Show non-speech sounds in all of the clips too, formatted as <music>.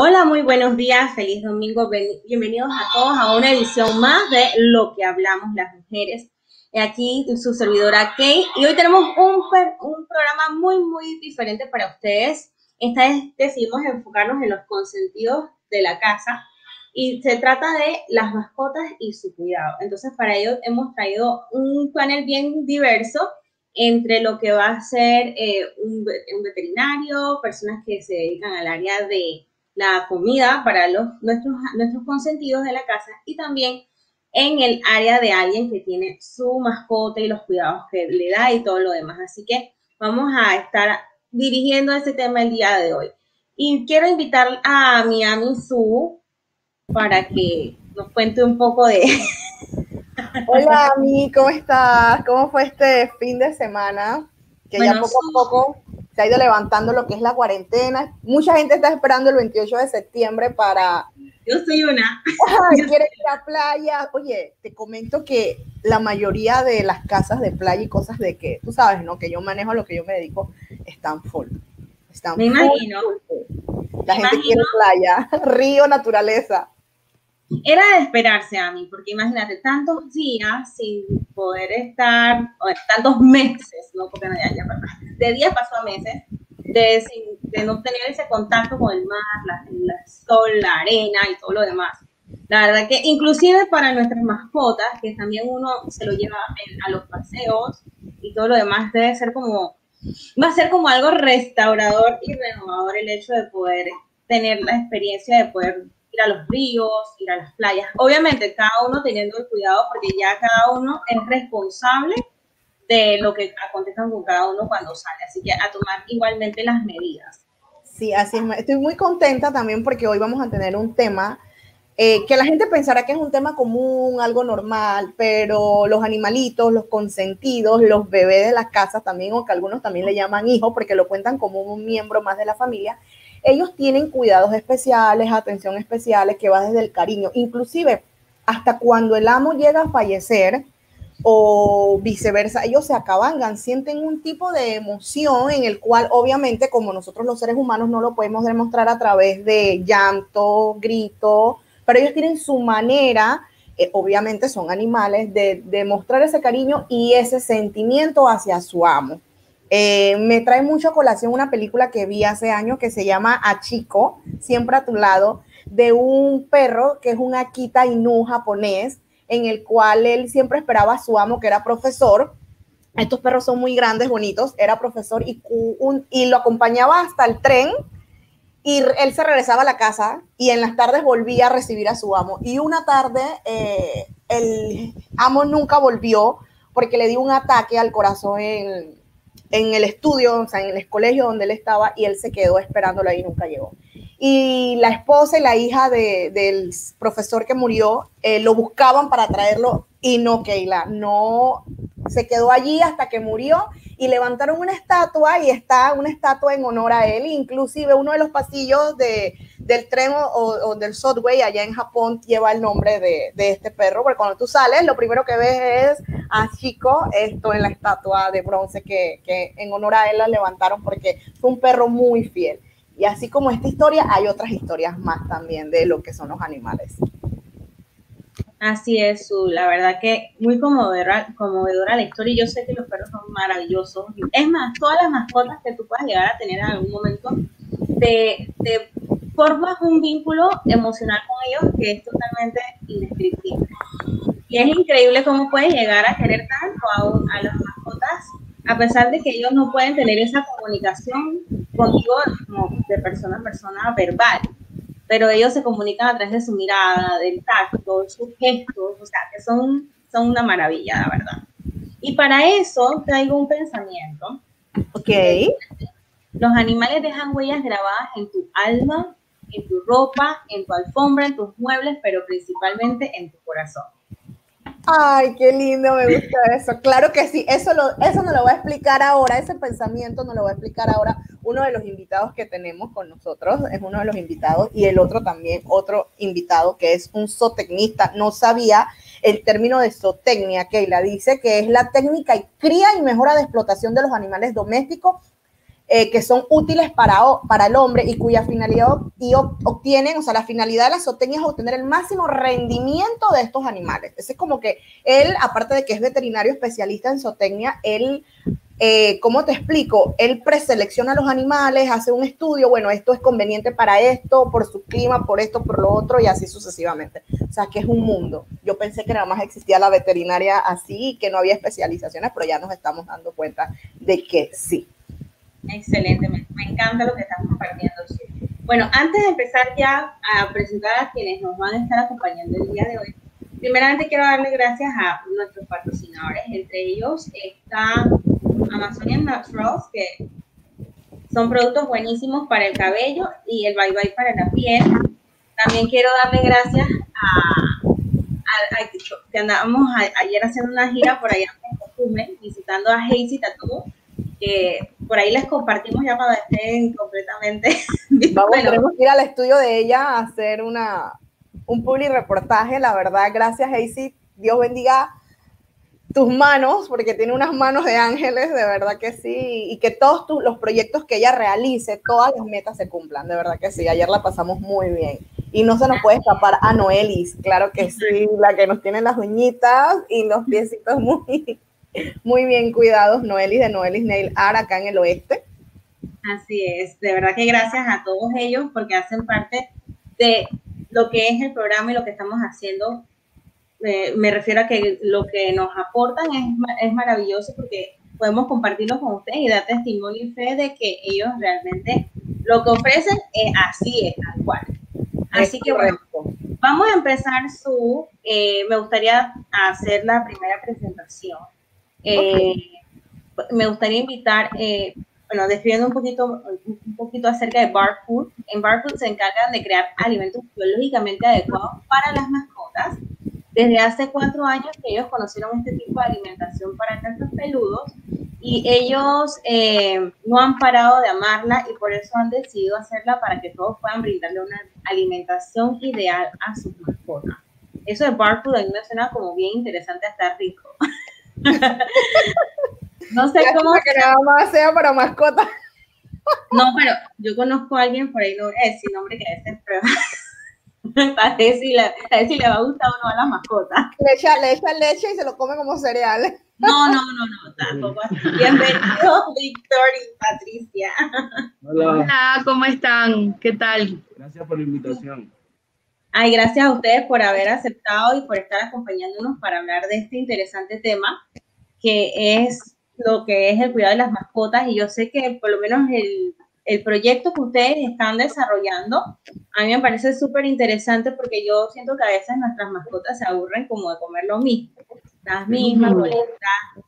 Hola, muy buenos días, feliz domingo, bienvenidos a todos a una edición más de Lo que hablamos las mujeres. Aquí su servidora Kay y hoy tenemos un, un programa muy, muy diferente para ustedes. Esta vez decidimos enfocarnos en los consentidos de la casa y se trata de las mascotas y su cuidado. Entonces, para ello hemos traído un panel bien diverso entre lo que va a ser eh, un, un, veterinario, personas que se dedican al área de la comida para los, nuestros, nuestros consentidos de la casa y también en el área de alguien que tiene su mascota y los cuidados que le da y todo lo demás. Así que vamos a estar dirigiendo ese tema el día de hoy. Y quiero invitar a mi Ami Su para que nos cuente un poco de... <laughs> Hola, Ami, ¿cómo estás? ¿Cómo fue este fin de semana? Que ya poco a poco se ha ido levantando lo que es la cuarentena. Mucha gente está esperando el 28 de septiembre para... Yo soy una. <laughs> quiere ir a playa. Oye, te comento que la mayoría de las casas de playa y cosas de que, tú sabes, ¿no? Que yo manejo, lo que yo me dedico, están full. Están me imagino. La gente quiere playa, <laughs> río, naturaleza. Era de esperarse a mí, porque imagínate, tantos días sin poder estar, o tantos meses, no, porque no, ya, ya, de días pasó a meses, de, de, no tener ese contacto con el mar, la, sol, la arena y todo lo demás. La verdad que inclusive para nuestras mascotas, que también uno se lo lleva a los paseos y todo lo demás, debe ser como, va a ser como algo restaurador y renovador el hecho de poder tener la experiencia de poder ir a los ríos, ir a las playas. Obviamente, cada uno teniendo el cuidado porque ya cada uno es responsable de lo que acontezcan con cada uno cuando sale. Así que a tomar igualmente las medidas. Sí, así es. Estoy muy contenta también porque hoy vamos a tener un tema eh, que la gente pensará que es un tema común, algo normal, pero los animalitos, los consentidos, los bebés de las casas también, o que algunos también le llaman hijos porque lo cuentan como un miembro más de la familia, ellos tienen cuidados especiales, atención especiales que va desde el cariño, inclusive hasta cuando el amo llega a fallecer o viceversa, ellos se acaban, sienten un tipo de emoción en el cual obviamente como nosotros los seres humanos no lo podemos demostrar a través de llanto, grito, pero ellos tienen su manera, eh, obviamente son animales, de demostrar ese cariño y ese sentimiento hacia su amo. Eh, me trae mucho a colación una película que vi hace años que se llama Chico, siempre a tu lado, de un perro que es un Akita Inu japonés, en el cual él siempre esperaba a su amo, que era profesor. Estos perros son muy grandes, bonitos, era profesor y, lo acompañaba hasta el tren y él se regresaba a la casa y en las tardes volvía a recibir a su amo. Y una tarde eh, el amo nunca volvió porque le dio un ataque al corazón en el estudio, o sea, en el colegio donde él estaba y él se quedó esperándolo ahí y nunca llegó. Y la esposa y la hija del profesor que murió eh, lo buscaban para traerlo y no, Keila, no se quedó allí hasta que murió y levantaron una estatua y está una estatua en honor a él. Inclusive uno de los pasillos de, del tren o, del subway allá en Japón lleva el nombre de, de, este perro, porque cuando tú sales lo primero que ves es a Chico, esto en la estatua de bronce que, que en honor a él la levantaron porque fue un perro muy fiel. Y así como esta historia, hay otras historias más también de lo que son los animales. Así es, su, la verdad que muy conmovedora, conmovedora la historia. Yo sé que los perros son maravillosos. Es más, todas las mascotas que tú puedas llegar a tener en algún momento, te, te formas un vínculo emocional con ellos que es totalmente indescriptible. Y es increíble cómo puedes llegar a querer tanto a, a las mascotas, a pesar de que ellos no pueden tener esa comunicación contigo como de persona a persona verbal pero ellos se comunican a través de su mirada, del tacto, sus gestos, o sea, que son, son una maravilla, la verdad. Y para eso traigo un pensamiento. Ok. Los animales dejan huellas grabadas en tu alma, en tu ropa, en tu alfombra, en tus muebles, pero principalmente en tu corazón. Ay, qué lindo, me gusta eso. Claro que sí, eso, lo, eso nos lo va a explicar ahora, ese pensamiento nos lo va a explicar ahora uno de los invitados que tenemos con nosotros, es uno de los invitados, y el otro también, otro invitado que es un zootecnista. No sabía el término de zootecnia, que la dice que es la técnica y cría y mejora de explotación de los animales domésticos eh, que son útiles para, para el hombre y cuya finalidad y obtienen, o sea, la finalidad de la zootecnia es obtener el máximo rendimiento de estos animales. Ese es como que él, aparte de que es veterinario especialista en zootecnia, él eh, ¿cómo te explico? Él preselecciona los animales, hace un estudio, bueno, esto es conveniente para esto, por su clima, por esto, por lo otro, y así sucesivamente. O sea, que es un mundo. Yo pensé que nada más existía la veterinaria así, que no había especializaciones, pero ya nos estamos dando cuenta de que sí. Excelente, me, encanta lo que estás compartiendo. Bueno, antes de empezar ya a presentar a quienes nos van a estar acompañando el día de hoy, primeramente quiero darle gracias a nuestros patrocinadores, entre ellos está Amazonian Naturals, que son productos buenísimos para el cabello y el bye bye para la piel. También quiero darle gracias a, que andábamos ayer haciendo una gira por allá en Costume, visitando a Hazy Tattoo, que por ahí les compartimos ya cuando estén completamente. <laughs> Vamos, queremos ir al estudio de ella a hacer una, un public reportaje, la verdad, gracias Hazy, Dios bendiga tus manos, porque tiene unas manos de ángeles, de verdad que sí, y que todos los proyectos que ella realice, todas las metas se cumplan, de verdad que sí. Ayer la pasamos muy bien. Y no se nos puede escapar a Noelis, claro que sí, la que nos tiene las uñitas y los piecitos muy, muy bien cuidados, Noelis de Noelis Nail Art acá en el oeste. Así es, de verdad que gracias a todos ellos porque hacen parte de lo que es el programa y lo que estamos haciendo me refiero a que lo que nos aportan es, es maravilloso porque podemos compartirlo con ustedes y dar testimonio y fe de que ellos realmente lo que ofrecen es así, es tal cual. Así que bueno, vamos a empezar su, eh, me gustaría hacer la primera presentación. Eh, me gustaría invitar, eh, bueno, describiendo un poquito, un poquito acerca de Barfood. En Barfood se encargan de crear alimentos biológicamente adecuados para las mascotas desde hace cuatro años que ellos conocieron este tipo de alimentación para gatos peludos y ellos eh, no han parado de amarla y por eso han decidido hacerla para que todos puedan brindarle una alimentación ideal a sus mascotas. Eso de Barfood a mí me suena como bien interesante, hasta rico. <laughs> <laughs> no sé cómo... Que nada más sea para mascotas. <laughs> no, pero yo conozco a alguien por ahí, no a decir nombre que veces prueba <laughs> a ver, si le, a ver si le va a gustar o no a la mascota. Le echa, le echa leche y se lo come como cereal. No, no, no, no, tampoco Bienvenido, Víctor y Patricia. Hola. Hola, ¿cómo están? ¿Qué tal? Gracias por la invitación. Ay, gracias a ustedes por haber aceptado y por estar acompañándonos para hablar de este interesante tema, que es lo que es el cuidado de las mascotas. Y yo sé que por lo menos el el proyecto que ustedes están desarrollando, a mí me parece súper interesante porque yo siento que a veces nuestras mascotas se aburren como de comer lo mismo, las mismas boletas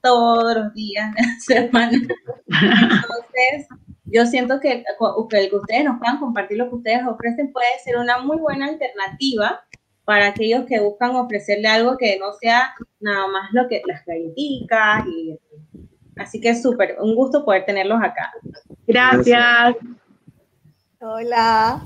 todos los días de la <laughs> semana. Entonces, yo siento que, que que ustedes nos puedan compartir lo que ustedes ofrecen puede ser una muy buena alternativa para aquellos que buscan ofrecerle algo que no sea nada más lo que las galletitas y Así que es súper, un gusto poder tenerlos acá. Gracias. Hola.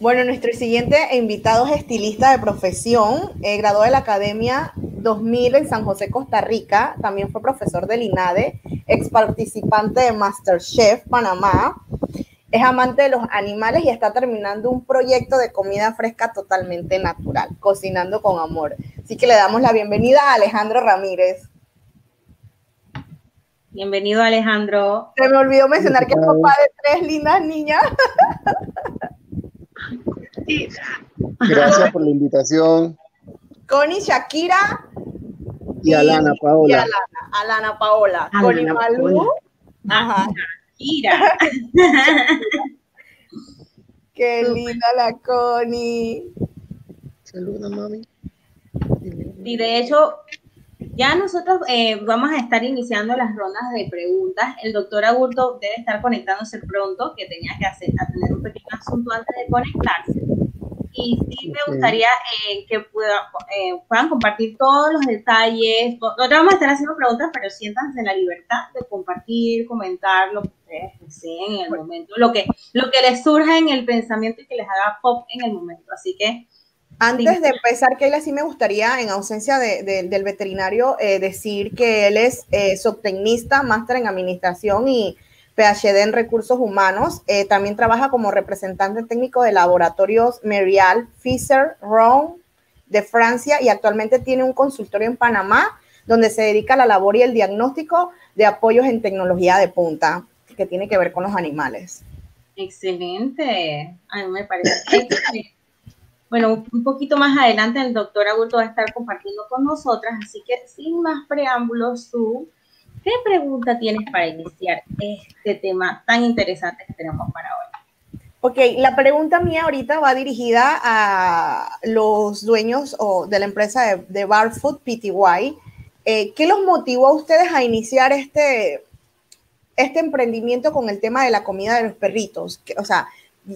Bueno, nuestro siguiente invitado es estilista de profesión, eh, graduado de la Academia 2000 en San José, Costa Rica. También fue profesor del INADE, ex participante de Masterchef Panamá. Es amante de los animales y está terminando un proyecto de comida fresca totalmente natural, cocinando con amor. Así que le damos la bienvenida a Alejandro Ramírez. Bienvenido, Alejandro. Se me olvidó mencionar que es papá de tres lindas niñas. <laughs> Gracias por la invitación. Connie, Shakira. Y, Alana Paola. Y Alana, Alana Paola. Connie Malú. Ajá. Shakira. <laughs> Qué linda la Connie. Saluda, mami. Y de hecho, ya nosotros eh, vamos a estar iniciando las rondas de preguntas. El doctor Agurto debe estar conectándose pronto, que tenía que hacer, tener un pequeño asunto antes de conectarse. Y sí me gustaría eh, que eh, puedan compartir todos los detalles. Nosotros vamos a estar haciendo preguntas, pero siéntanse en la libertad de compartir, comentar lo que ustedes deseen en el momento, lo que, lo que les surja en el pensamiento y que les haga pop en el momento. Así que antes de empezar, Keila, sí me gustaría, en ausencia del veterinario, eh, decir que él es eh, subtecnista, máster en administración y PhD en recursos humanos. Eh, también trabaja como representante técnico de laboratorios Merial, Fisher, Round de Francia y actualmente tiene un consultorio en Panamá donde se dedica a la labor y el diagnóstico de apoyos en tecnología de punta que tiene que ver con los animales. Excelente. A mí me parece. Bueno, un poquito más adelante el doctor Agurto va a estar compartiendo con nosotras, así que sin más preámbulos, tú, ¿qué pregunta tienes para iniciar este tema tan interesante que tenemos para hoy? Ok, la pregunta mía ahorita va dirigida a los dueños o de la empresa de, de Barfood PTY. Eh, ¿Qué los motivó a ustedes a iniciar este, este emprendimiento con el tema de la comida de los perritos? O sea,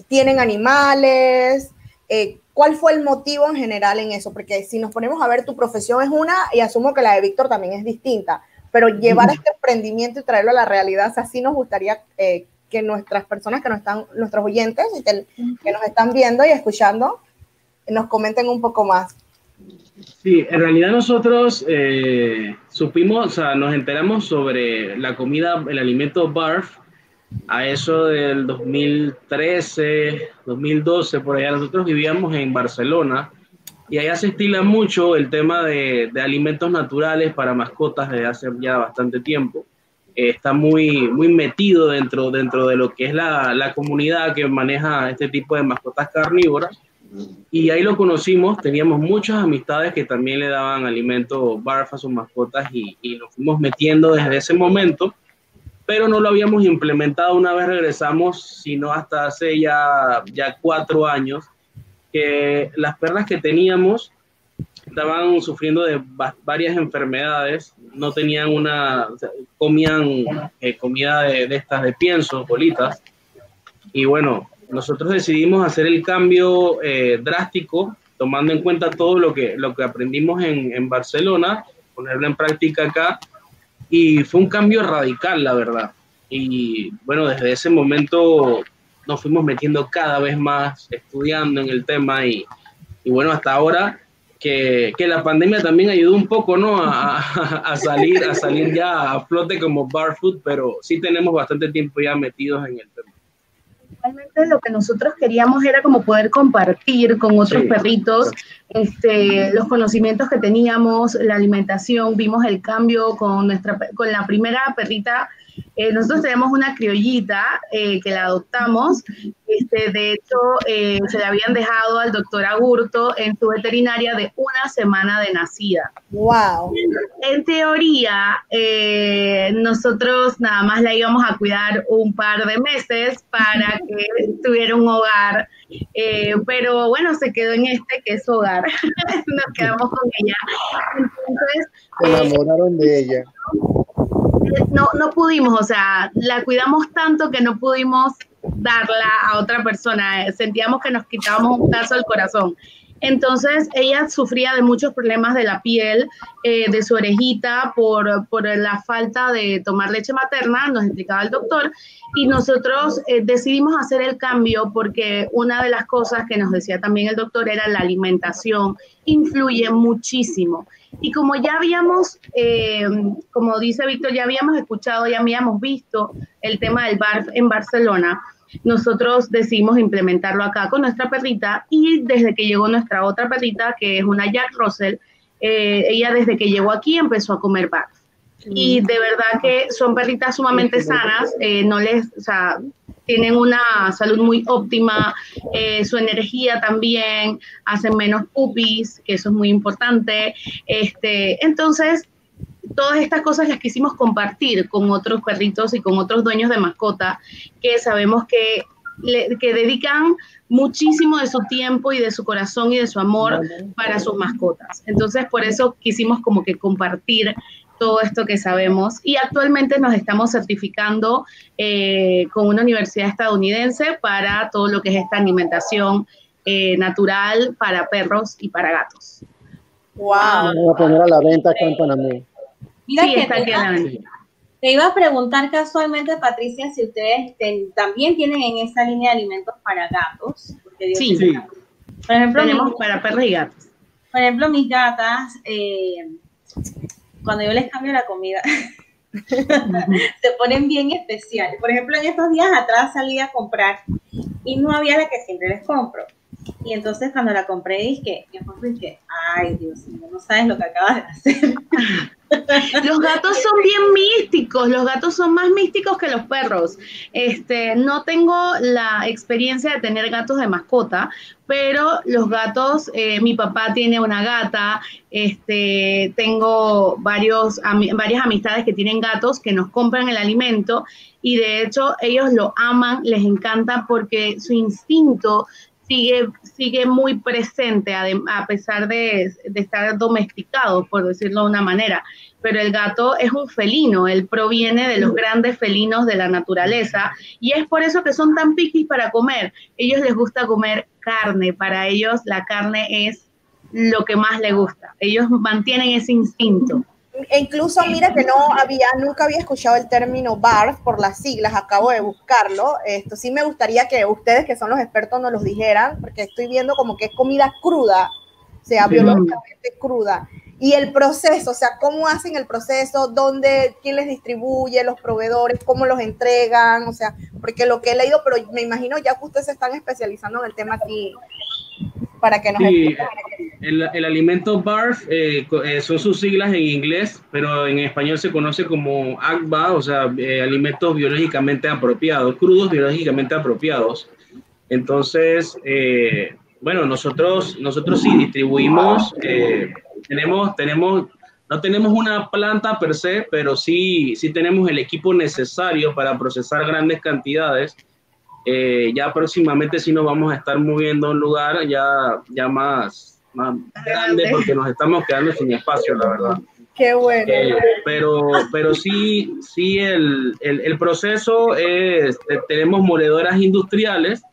¿tienen animales? Eh, ¿Cuál fue el motivo en general en eso? Porque si nos ponemos a ver, tu profesión es una y asumo que la de Víctor también es distinta, pero llevar este emprendimiento y traerlo a la realidad, así nos gustaría eh, que nuestras personas que nos están, nuestros oyentes que, nos están viendo y escuchando, nos comenten un poco más. Sí, en realidad nosotros eh, supimos, o sea, nos enteramos sobre la comida, el alimento BARF a eso del 2013, 2012, por allá. Nosotros vivíamos en Barcelona y allá se estila mucho el tema de, alimentos naturales para mascotas desde hace ya bastante tiempo. Eh, está muy, muy metido dentro, dentro de lo que es la, la, comunidad que maneja este tipo de mascotas carnívoras. Y ahí lo conocimos, teníamos muchas amistades que también le daban alimento barf a sus mascotas y, y nos fuimos metiendo desde ese momento pero no lo habíamos implementado una vez regresamos, sino hasta hace ya, ya cuatro años, que las perras que teníamos estaban sufriendo de varias enfermedades, no tenían una, comían eh, comida de, estas de pienso, bolitas, y bueno, nosotros decidimos hacer el cambio eh, drástico, tomando en cuenta todo lo que, lo que aprendimos en, en Barcelona, ponerlo en práctica acá, y fue un cambio radical, la verdad. Y bueno, desde ese momento nos fuimos metiendo cada vez más, estudiando en el tema y, y bueno, hasta ahora que, que, la pandemia también ayudó un poco, ¿no? A, a, salir, a salir ya a flote como bar food, pero sí tenemos bastante tiempo ya metidos en el tema. Realmente lo que nosotros queríamos era como poder compartir con otros perritos este, los conocimientos que teníamos, la alimentación, vimos el cambio con, nuestra, con la primera perrita eh, nosotros tenemos una criollita eh, que la adoptamos. Este, de hecho, eh, se le habían dejado al doctor Agurto en su veterinaria de una semana de nacida. ¡Wow! En teoría, nosotros nada más la íbamos a cuidar un par de meses para que tuviera un hogar. pero bueno, se quedó en este que es hogar. <laughs> Nos quedamos con ella. Entonces, se enamoraron de ella no, no pudimos, o sea, la cuidamos tanto que no pudimos darla a otra persona. Sentíamos que nos quitábamos un pedazo del corazón. Entonces ella sufría de muchos problemas de la piel, eh, de su orejita, por, por, la falta de tomar leche materna, nos explicaba el doctor, y nosotros eh, decidimos hacer el cambio porque una de las cosas que nos decía también el doctor era la alimentación, influye muchísimo. Y como ya habíamos, eh, como dice Víctor, ya habíamos escuchado, ya habíamos visto el tema del bar en Barcelona, nosotros decidimos implementarlo acá con nuestra perrita y desde que llegó nuestra otra perrita, que es una Jack Russell, eh, ella desde que llegó aquí empezó a comer bar. Y de verdad que son perritas sumamente sanas, eh, no les, o sea, tienen una salud muy óptima, eh, su energía también, hacen menos pupis, que eso es muy importante. Este, entonces, todas estas cosas las quisimos compartir con otros perritos y con otros dueños de mascota que sabemos que, que dedican muchísimo de su tiempo y de su corazón y de su amor para sus mascotas. Entonces, por eso quisimos como que compartir todo esto que sabemos y actualmente nos estamos certificando eh, con una universidad estadounidense para todo lo que es esta alimentación eh, natural para perros y para gatos. Wow. Vamos a poner a la venta acá en Panamá. Mira que está te, te iba a preguntar casualmente, Patricia, si ustedes también tienen en esa línea de alimentos para gatos. sí, sí. Por ejemplo, tenemos para perros y gatos. Por ejemplo, mis gatas, eh, cuando yo les cambio la comida, <laughs> se ponen bien especiales. Por ejemplo, en estos días atrás salí a comprar y no había la que siempre les compro. Y entonces cuando la compré dije, dije, ay Dios mío, no sabes lo que acabas de hacer. <laughs> Los gatos son bien místicos, los gatos son más místicos que los perros. Este, no tengo la experiencia de tener gatos de mascota, pero los gatos, eh, mi papá tiene una gata, este, tengo varios, varias amistades que tienen gatos que nos compran el alimento y de hecho ellos lo aman, les encanta porque su instinto sigue, sigue muy presente, a pesar de, estar domesticado, por decirlo de una manera. Pero el gato es un felino, él proviene de los grandes felinos de la naturaleza y es por eso que son tan piquis para comer. Ellos les gusta comer carne, para ellos la carne es lo que más les gusta. Ellos mantienen ese instinto. E incluso mira que no había, nunca había escuchado el término BARF por las siglas, acabo de buscarlo. Esto sí me gustaría que ustedes que son los expertos nos los dijeran, porque estoy viendo como que es comida cruda, o sea, biológicamente cruda. Y el proceso, o sea, cómo hacen el proceso, dónde, quién les distribuye, los proveedores, cómo los entregan, o sea, porque lo que he leído, pero me imagino ya que ustedes se están especializando en el tema aquí, para que nos sí, el, el, alimento BARF eh, eh, son sus siglas en inglés, pero en español se conoce como AGBA, o sea, eh, alimentos biológicamente apropiados, crudos biológicamente apropiados. Entonces, bueno, nosotros, nosotros sí distribuimos, tenemos, tenemos, no tenemos una planta per se, pero sí, sí tenemos el equipo necesario para procesar grandes cantidades eh, ya próximamente sí nos vamos a estar moviendo a un lugar ya, ya más, más grande porque nos estamos quedando sin espacio, la verdad. Qué bueno. Eh, pero, pero sí, sí el, el, el proceso es, eh, tenemos moledoras industriales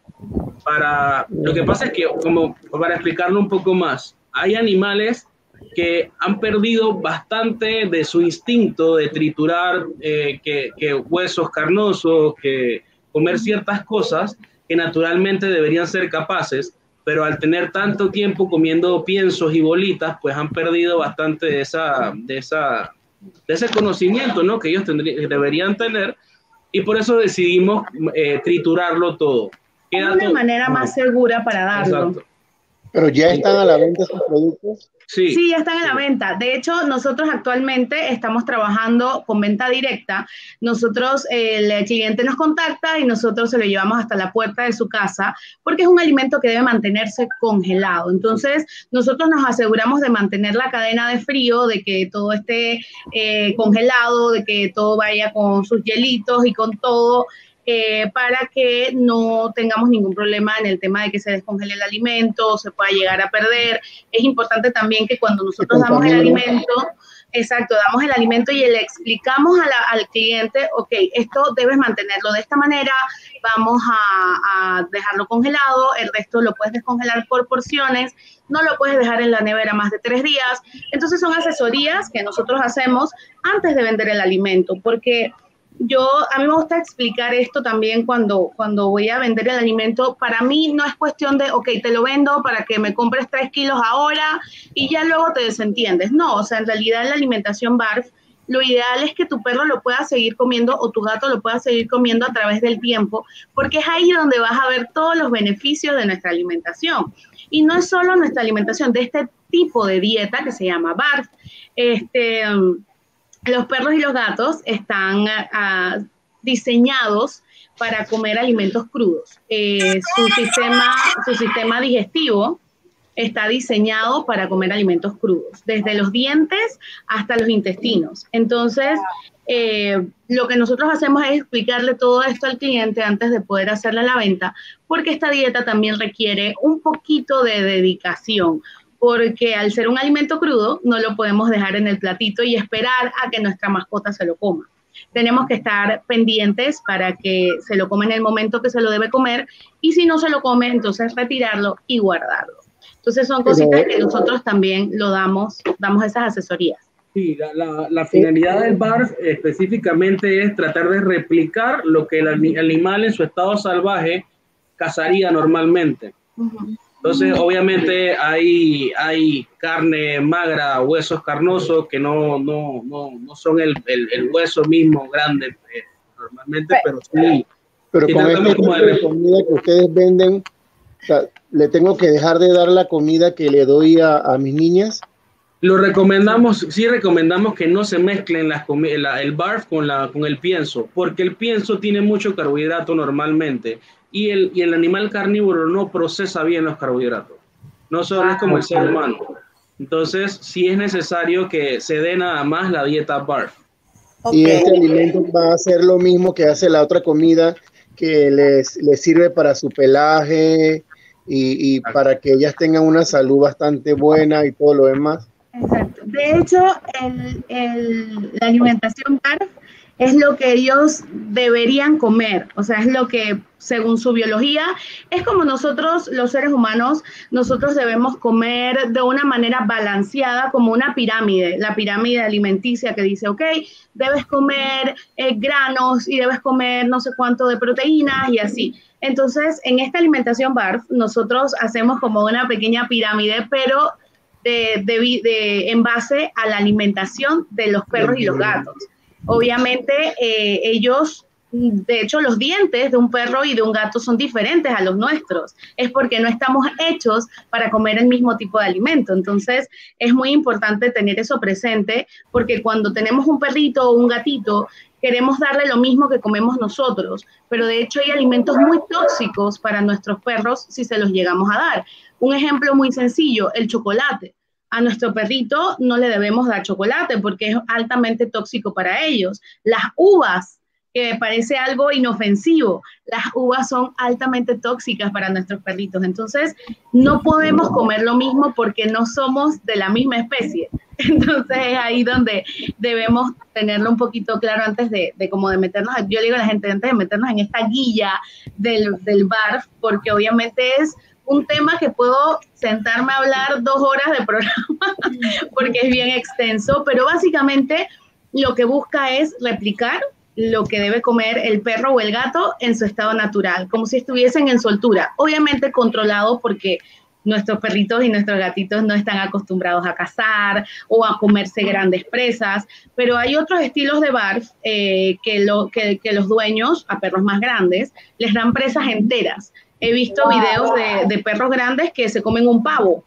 para, lo que pasa es que, como para explicarlo un poco más, hay animales que han perdido bastante de su instinto de triturar que, que huesos carnosos, que, comer ciertas cosas que naturalmente deberían ser capaces, pero al tener tanto tiempo comiendo piensos y bolitas, pues han perdido bastante de, esa, de, esa, de ese conocimiento ¿no? que ellos deberían tener y por eso decidimos eh, triturarlo todo. Es una manera más segura para darlo. Pero ya están a la venta esos productos. Sí. ya están en la venta. De hecho, nosotros actualmente estamos trabajando con venta directa. Nosotros, el cliente nos contacta y nosotros se lo llevamos hasta la puerta de su casa porque es un alimento que debe mantenerse congelado. Entonces, nosotros nos aseguramos de mantener la cadena de frío, de que todo esté eh, congelado, de que todo vaya con sus hielitos y con todo. Eh, para que no tengamos ningún problema en el tema de que se descongele el alimento, se pueda llegar a perder. Es importante también que cuando nosotros damos el alimento, exacto, damos el alimento y le explicamos al cliente, ok, esto debes mantenerlo de esta manera, vamos a, a dejarlo congelado, el resto lo puedes descongelar por porciones, no lo puedes dejar en la nevera más de tres días. Entonces son asesorías que nosotros hacemos antes de vender el alimento, porque yo, a mí me gusta explicar esto también cuando, cuando voy a vender el alimento. Para mí no es cuestión de, ok, te lo vendo para que me compres tres kilos ahora y ya luego te desentiendes. No, o sea, en realidad la alimentación BARF, lo ideal es que tu perro lo pueda seguir comiendo o tu gato lo pueda seguir comiendo a través del tiempo, porque es ahí donde vas a ver todos los beneficios de nuestra alimentación. Y no es solo nuestra alimentación, de este tipo de dieta que se llama BARF. Este, los perros y los gatos están ah, diseñados para comer alimentos crudos. Eh, su, sistema, su sistema digestivo está diseñado para comer alimentos crudos, desde los dientes hasta los intestinos. Entonces, eh, lo que nosotros hacemos es explicarle todo esto al cliente antes de poder hacerle la venta, porque esta dieta también requiere un poquito de dedicación, porque al ser un alimento crudo no lo podemos dejar en el platito y esperar a que nuestra mascota se lo coma. Tenemos que estar pendientes para que se lo coma en el momento que se lo debe comer y si no se lo come, entonces retirarlo y guardarlo. Entonces son cositas que nosotros también lo damos, damos esas asesorías. Sí, la, finalidad del BARF específicamente es tratar de replicar lo que el animal en su estado salvaje cazaría normalmente. Entonces, obviamente hay, hay carne magra, huesos carnosos que no, no, no, no son el, el, hueso mismo grande eh, normalmente, pero sí. Pero con esta comida que ustedes venden, le tengo que dejar de dar la comida que le doy a, a mis niñas. Lo recomendamos, sí recomendamos que no se mezclen las el barf con, la, con el pienso, porque el pienso tiene mucho carbohidrato normalmente y el, y el animal carnívoro no procesa bien los carbohidratos. No solo es como el ser humano. Entonces, sí es necesario que se dé nada más la dieta BARF. Y este alimento va a hacer lo mismo que hace la otra comida que les, les sirve para su pelaje y, y, para que ellas tengan una salud bastante buena y todo lo demás. Exacto. De hecho, el, el, la alimentación BARF es lo que ellos deberían comer, o sea, es lo que según su biología, es como nosotros los seres humanos, nosotros debemos comer de una manera balanceada, como una pirámide, la pirámide alimenticia que dice, ok, debes comer eh, granos y debes comer no sé cuánto de proteínas y así. Entonces, en esta alimentación BARF, nosotros hacemos como una pequeña pirámide, pero de, de, en base a la alimentación de los perros y los gatos. Obviamente eh, ellos, de hecho los dientes de un perro y de un gato son diferentes a los nuestros. Es porque no estamos hechos para comer el mismo tipo de alimento. Entonces es muy importante tener eso presente porque cuando tenemos un perrito o un gatito, queremos darle lo mismo que comemos nosotros, pero de hecho hay alimentos muy tóxicos para nuestros perros si se los llegamos a dar. Un ejemplo muy sencillo, el chocolate a nuestro perrito no le debemos dar chocolate porque es altamente tóxico para ellos. Las uvas, que parece algo inofensivo, las uvas son altamente tóxicas para nuestros perritos. Entonces, no podemos comer lo mismo porque no somos de la misma especie. <laughs> Entonces, es ahí donde debemos tenerlo un poquito claro antes de, de como de meternos, yo le digo a la gente, antes de meternos en esta guía del, del BARF, porque obviamente es un tema que puedo sentarme a hablar dos horas de programa <laughs> porque es bien extenso, pero básicamente lo que busca es replicar lo que debe comer el perro o el gato en su estado natural, como si estuviesen en soltura, obviamente controlado porque nuestros perritos y nuestros gatitos no están acostumbrados a cazar o a comerse grandes presas, pero hay otros estilos de barf eh, que, lo, que, que los dueños a perros más grandes les dan presas enteras He visto videos de, perros grandes que se comen un pavo.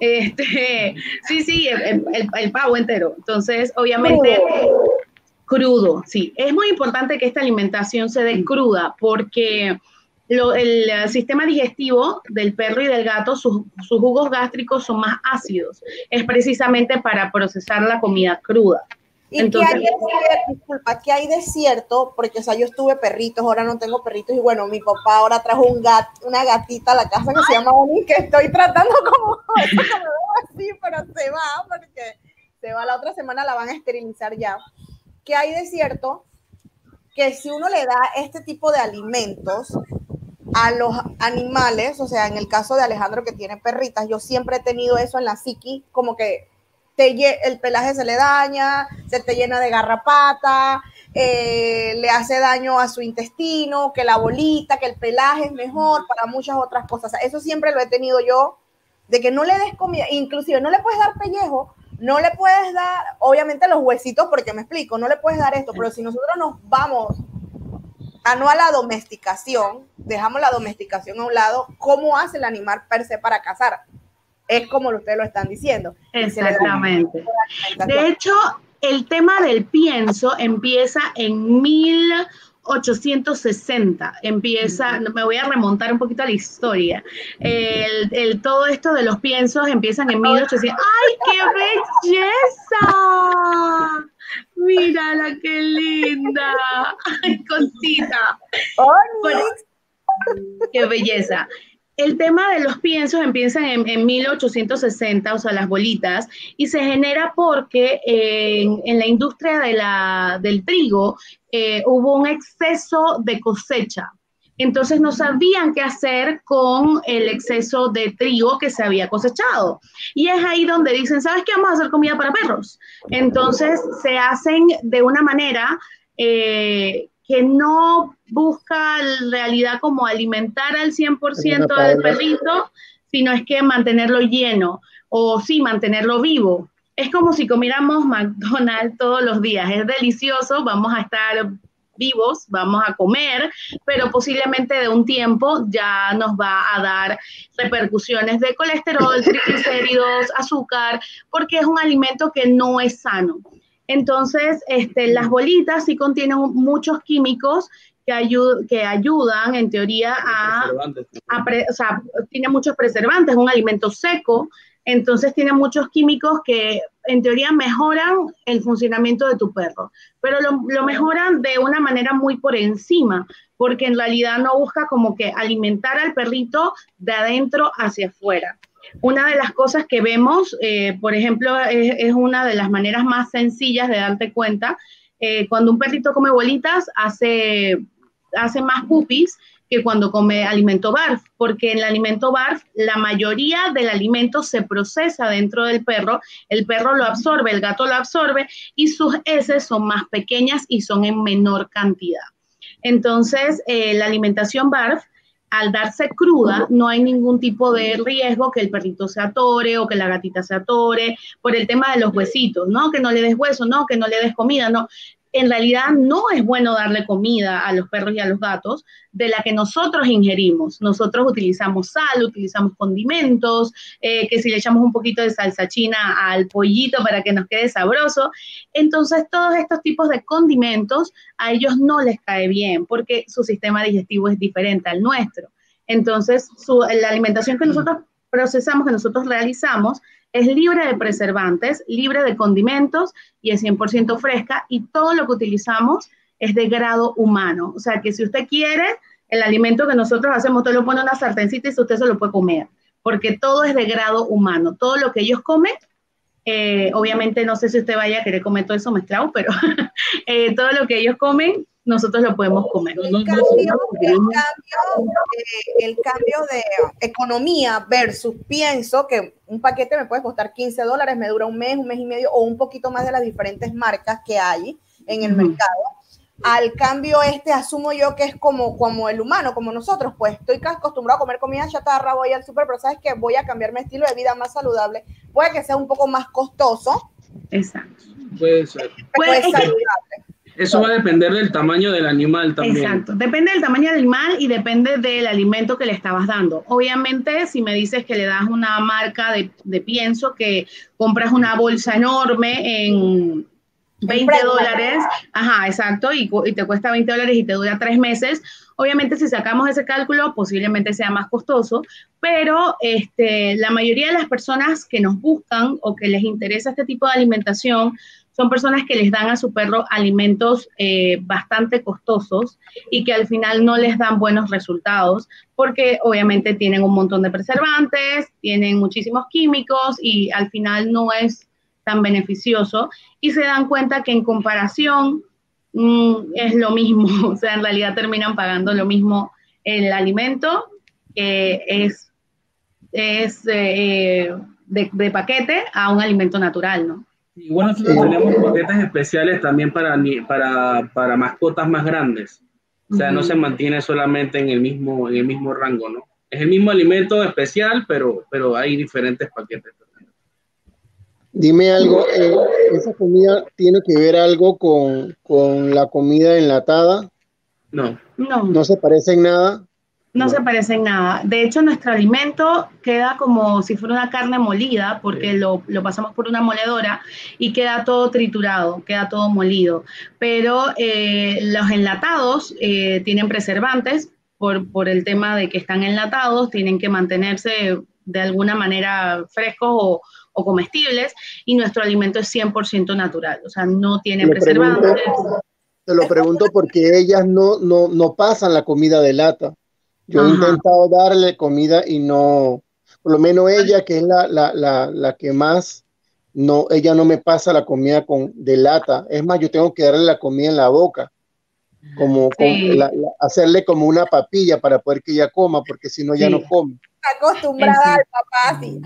Este, <laughs> sí, sí, el, pavo entero. Entonces, obviamente, crudo, sí. Es muy importante que esta alimentación se dé cruda porque el sistema digestivo del perro y del gato, sus, sus jugos gástricos son más ácidos. Es precisamente para procesar la comida cruda. ¿Y qué hay de? Disculpa, ¿qué hay de cierto? Porque, o sea, yo estuve perritos, ahora no tengo perritos, y bueno, mi papá ahora trajo un gat, una gatita a la casa que se llama Bonnie, que estoy tratando como, <laughs> veo así, pero se va, porque se va la otra semana, la van a esterilizar ya. ¿Qué hay de cierto? Que si uno le da este tipo de alimentos a los animales, o sea, en el caso de Alejandro que tiene perritas, yo siempre he tenido eso en la psiqui, como que el pelaje se le daña, se te llena de garrapata, eh, le hace daño a su intestino, que la bolita, que el pelaje es mejor para muchas otras cosas. eso siempre lo he tenido yo, de que no le des comida, inclusive no le puedes dar pellejo, no le puedes dar, obviamente los huesitos, porque me explico, no le puedes dar esto, pero si nosotros nos vamos a no a la domesticación, dejamos la domesticación a un lado, ¿cómo hace el animal per se para cazar? es como ustedes lo están diciendo. Exactamente. De hecho, el tema del pienso empieza en 1860. Empieza, me voy a remontar un poquito a la historia. El, todo esto de los piensos empiezan en 1800. ¡Ay, qué belleza! Mírala, qué linda. ¡Ay, cosita! ¡Qué belleza! El tema de los piensos empieza en, 1860, o sea, las bolitas, y se genera porque en, la industria del trigo eh, hubo un exceso de cosecha. Entonces no sabían qué hacer con el exceso de trigo que se había cosechado. Y es ahí donde dicen, ¿sabes qué? Vamos a hacer comida para perros. Entonces se hacen de una manera eh, que no busca en realidad como alimentar al 100% del perrito, sino es que mantenerlo lleno o sí, mantenerlo vivo. Es como si comiéramos McDonald's todos los días. Es delicioso, vamos a estar vivos, vamos a comer, pero posiblemente de un tiempo ya nos va a dar repercusiones de colesterol, <laughs> triglicéridos, azúcar, porque es un alimento que no es sano. Entonces, este, las bolitas sí contienen muchos químicos que, que ayudan, en teoría, a, o sea, tiene muchos preservantes, es un alimento seco, entonces tiene muchos químicos que en teoría mejoran el funcionamiento de tu perro, pero lo, lo, mejoran de una manera muy por encima, porque en realidad no busca como que alimentar al perrito de adentro hacia afuera. Una de las cosas que vemos, eh, por ejemplo, es, una de las maneras más sencillas de darte cuenta, eh, cuando un perrito come bolitas, hace, hace más pupis que cuando come alimento BARF, porque en el alimento BARF la mayoría del alimento se procesa dentro del perro, el perro lo absorbe, el gato lo absorbe y sus heces son más pequeñas y son en menor cantidad. Entonces, eh, la alimentación BARF al darse cruda, no hay ningún tipo de riesgo que el perrito se atore o que la gatita se atore por el tema de los huesitos, ¿no? Que no le des hueso, no, que no le des comida, no en realidad no es bueno darle comida a los perros y a los gatos de la que nosotros ingerimos. Nosotros utilizamos sal, utilizamos condimentos, eh, que si le echamos un poquito de salsa china al pollito para que nos quede sabroso. Entonces, todos estos tipos de condimentos a ellos no les cae bien porque su sistema digestivo es diferente al nuestro. Entonces, la alimentación que nosotros procesamos, que nosotros realizamos, es libre de preservantes, libre de condimentos y es 100% fresca y todo lo que utilizamos es de grado humano. O sea que si usted quiere, el alimento que nosotros hacemos, usted lo pone en una sartencita y usted se lo puede comer, porque todo es de grado humano. Todo lo que ellos comen, eh, obviamente no sé si usted vaya a querer comer todo eso mezclado, pero <laughs> eh, todo lo que ellos comen nosotros lo podemos comer. El cambio, el cambio, de, economía versus pienso que un paquete me puede costar 15 dólares, me dura un mes, un mes y medio o un poquito más de las diferentes marcas que hay en el mercado. Al cambio este asumo yo que es como, como el humano, como nosotros, pues estoy acostumbrado a comer comida chatarra, voy al súper, pero sabes que voy a cambiar mi estilo de vida más saludable, puede que sea un poco más costoso. Exacto. Puede ser. Puede, ser saludable. Eso va a depender del tamaño del animal también. Exacto, depende del tamaño del animal y depende del alimento que le estabas dando. Obviamente, si me dices que le das una marca de, pienso, que compras una bolsa enorme en 20 dólares, ajá, exacto, y, y, te cuesta 20 dólares y te dura tres meses. Obviamente, si sacamos ese cálculo, posiblemente sea más costoso, pero este, la mayoría de las personas que nos buscan o que les interesa este tipo de alimentación son personas que les dan a su perro alimentos eh, bastante costosos y que al final no les dan buenos resultados porque obviamente tienen un montón de preservantes, tienen muchísimos químicos y al final no es tan beneficioso y se dan cuenta que en comparación mm, es lo mismo, <laughs> o sea, en realidad terminan pagando lo mismo el alimento que es, es eh, de, de paquete a un alimento natural, ¿no? Y bueno, nosotros tenemos paquetes especiales también para, para, para mascotas más grandes. O sea, no se mantiene solamente en el mismo, en el mismo rango, ¿no? Es el mismo alimento especial, pero, pero hay diferentes paquetes. Dime algo, eh, ¿esa comida tiene que ver algo con, con la comida enlatada? No. No. ¿No se parece en nada? No, se parece en nada. De hecho, nuestro alimento queda como si fuera una carne molida, porque lo, pasamos por una moledora y queda todo triturado, queda todo molido. Pero eh, los enlatados eh, tienen preservantes por, por el tema de que están enlatados, tienen que mantenerse de alguna manera frescos o, comestibles, y nuestro alimento es 100% natural, o sea, no tiene preservantes. te lo pregunto porque ellas no, no, no pasan la comida de lata. Yo he intentado darle comida y no, por lo menos ella, que es la, la, la, la, que más, no, ella no me pasa la comida con, de lata. Es más, yo tengo que darle la comida en la boca, como hacerle como una papilla para poder que ella coma, porque si no, ya no come. Acostumbrada al papá, sí.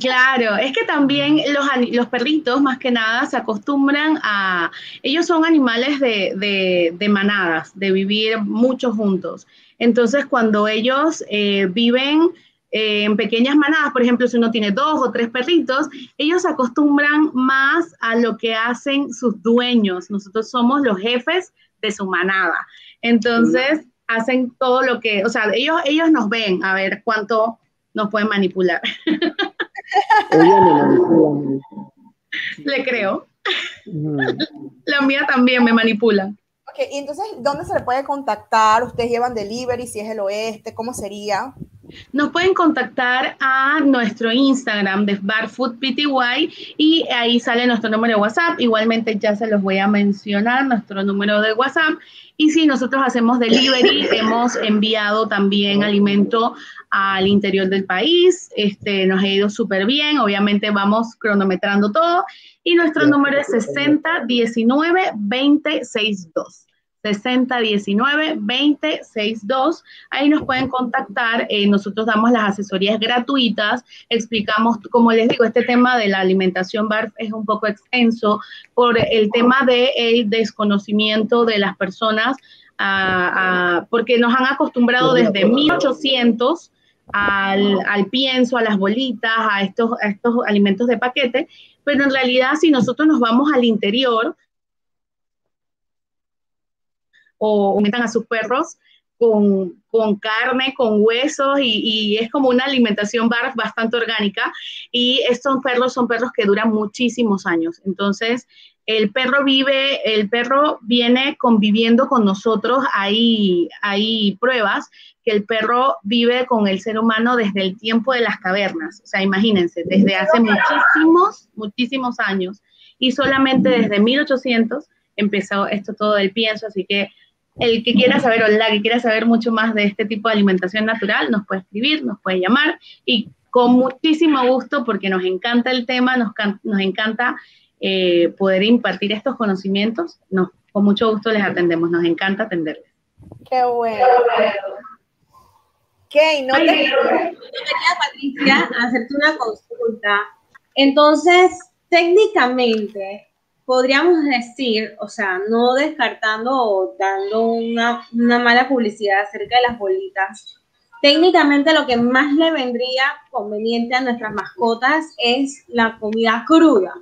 Claro, es que también los, los, perritos más que nada se acostumbran a, ellos son animales de, de, de manadas, de vivir muchos juntos. Entonces, cuando ellos eh, viven eh, en pequeñas manadas, por ejemplo, si uno tiene dos o tres perritos, ellos se acostumbran más a lo que hacen sus dueños. Nosotros somos los jefes de su manada. Entonces, hacen todo lo que, o sea, ellos, ellos nos ven a ver cuánto nos pueden manipular. <laughs> Le creo. La mía también me manipula. Ok, y entonces, ¿dónde se le puede contactar? ¿Ustedes llevan delivery? Si es el oeste, ¿cómo sería? Nos pueden contactar a nuestro Instagram de Barfood PTY y ahí sale nuestro número de WhatsApp. Igualmente ya se los voy a mencionar, nuestro número de WhatsApp. Y si nosotros hacemos delivery, <laughs> hemos enviado también alimento al interior del país. Este, nos ha ido súper bien. Obviamente vamos cronometrando todo. Y nuestro número es 6019 262. 6019-2062. Ahí nos pueden contactar. Eh, nosotros damos las asesorías gratuitas. Explicamos, como les digo, este tema de la alimentación BARF es un poco extenso por el tema del desconocimiento de las personas, porque nos han acostumbrado desde 1800 al, al, pienso, a las bolitas, a estos, a estos alimentos de paquete, pero en realidad si nosotros nos vamos al interior, o aumentan a sus perros con, carne, con huesos y, es como una alimentación bastante orgánica. Y estos perros son perros que duran muchísimos años. Entonces, el perro vive, el perro viene conviviendo con nosotros, hay, hay pruebas que el perro vive con el ser humano desde el tiempo de las cavernas, o sea, imagínense, desde hace muchísimos, muchísimos años. Y solamente desde 1800 empezó esto todo del pienso, así que el que quiera saber o la que quiera saber mucho más de este tipo de alimentación natural nos puede escribir, nos puede llamar y con muchísimo gusto porque nos encanta el tema, nos, nos encanta eh, poder impartir estos conocimientos, nos, con mucho gusto les atendemos, nos encanta atenderles. Qué bueno. ¿Qué? no te... Patricia, hacerte una consulta. Entonces, técnicamente, podríamos decir, o sea, no descartando o dando una, mala publicidad acerca de las bolitas, técnicamente lo que más le vendría conveniente a nuestras mascotas es la comida cruda,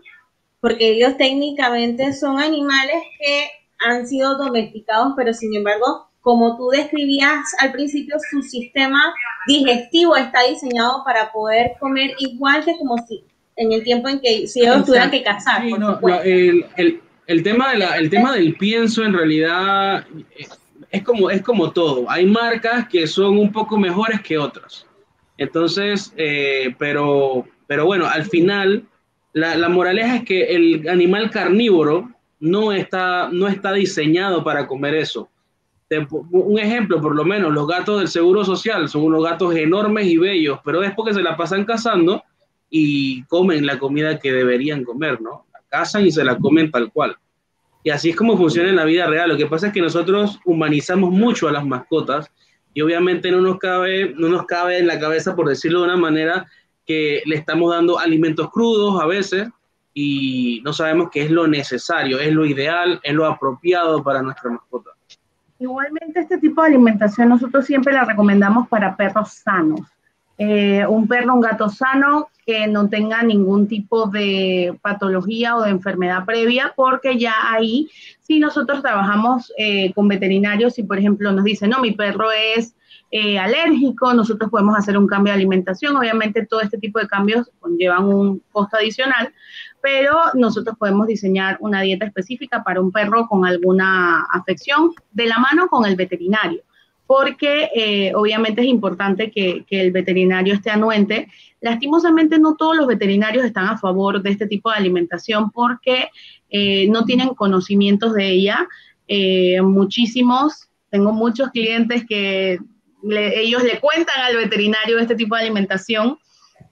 porque ellos técnicamente son animales que han sido domesticados, pero sin embargo, como tú describías al principio, su sistema digestivo está diseñado para poder comer igual que como si en el tiempo en que si ellos tuvieran que cazar. el, tema de la, el tema del pienso en realidad es como, es como todo. Hay marcas que son un poco mejores que otras. Entonces, eh, pero, pero bueno, al final la, la, moraleja es que el animal carnívoro no está, no está diseñado para comer eso. Un ejemplo, por lo menos, los gatos del Seguro Social son unos gatos enormes y bellos, pero es porque se la pasan cazando y comen la comida que deberían comer, ¿no? La cazan y se la comen tal cual. Y así es como funciona en la vida real. Lo que pasa es que nosotros humanizamos mucho a las mascotas y obviamente no nos cabe, no nos cabe en la cabeza, por decirlo de una manera, que le estamos dando alimentos crudos a veces y no sabemos qué es lo necesario, es lo ideal, es lo apropiado para nuestra mascota. Igualmente este tipo de alimentación nosotros siempre la recomendamos para perros sanos. Eh, un perro, un gato sano que no tenga ningún tipo de patología o de enfermedad previa, porque ya ahí, si nosotros trabajamos eh, con veterinarios y, por ejemplo, nos dicen, no, mi perro es eh, alérgico, nosotros podemos hacer un cambio de alimentación. Obviamente, todo este tipo de cambios conllevan un costo adicional, pero nosotros podemos diseñar una dieta específica para un perro con alguna afección de la mano con el veterinario porque eh, obviamente es importante que, el veterinario esté anuente. Lastimosamente no todos los veterinarios están a favor de este tipo de alimentación porque eh, no tienen conocimientos de ella. Eh, muchísimos, tengo muchos clientes que ellos le cuentan al veterinario este tipo de alimentación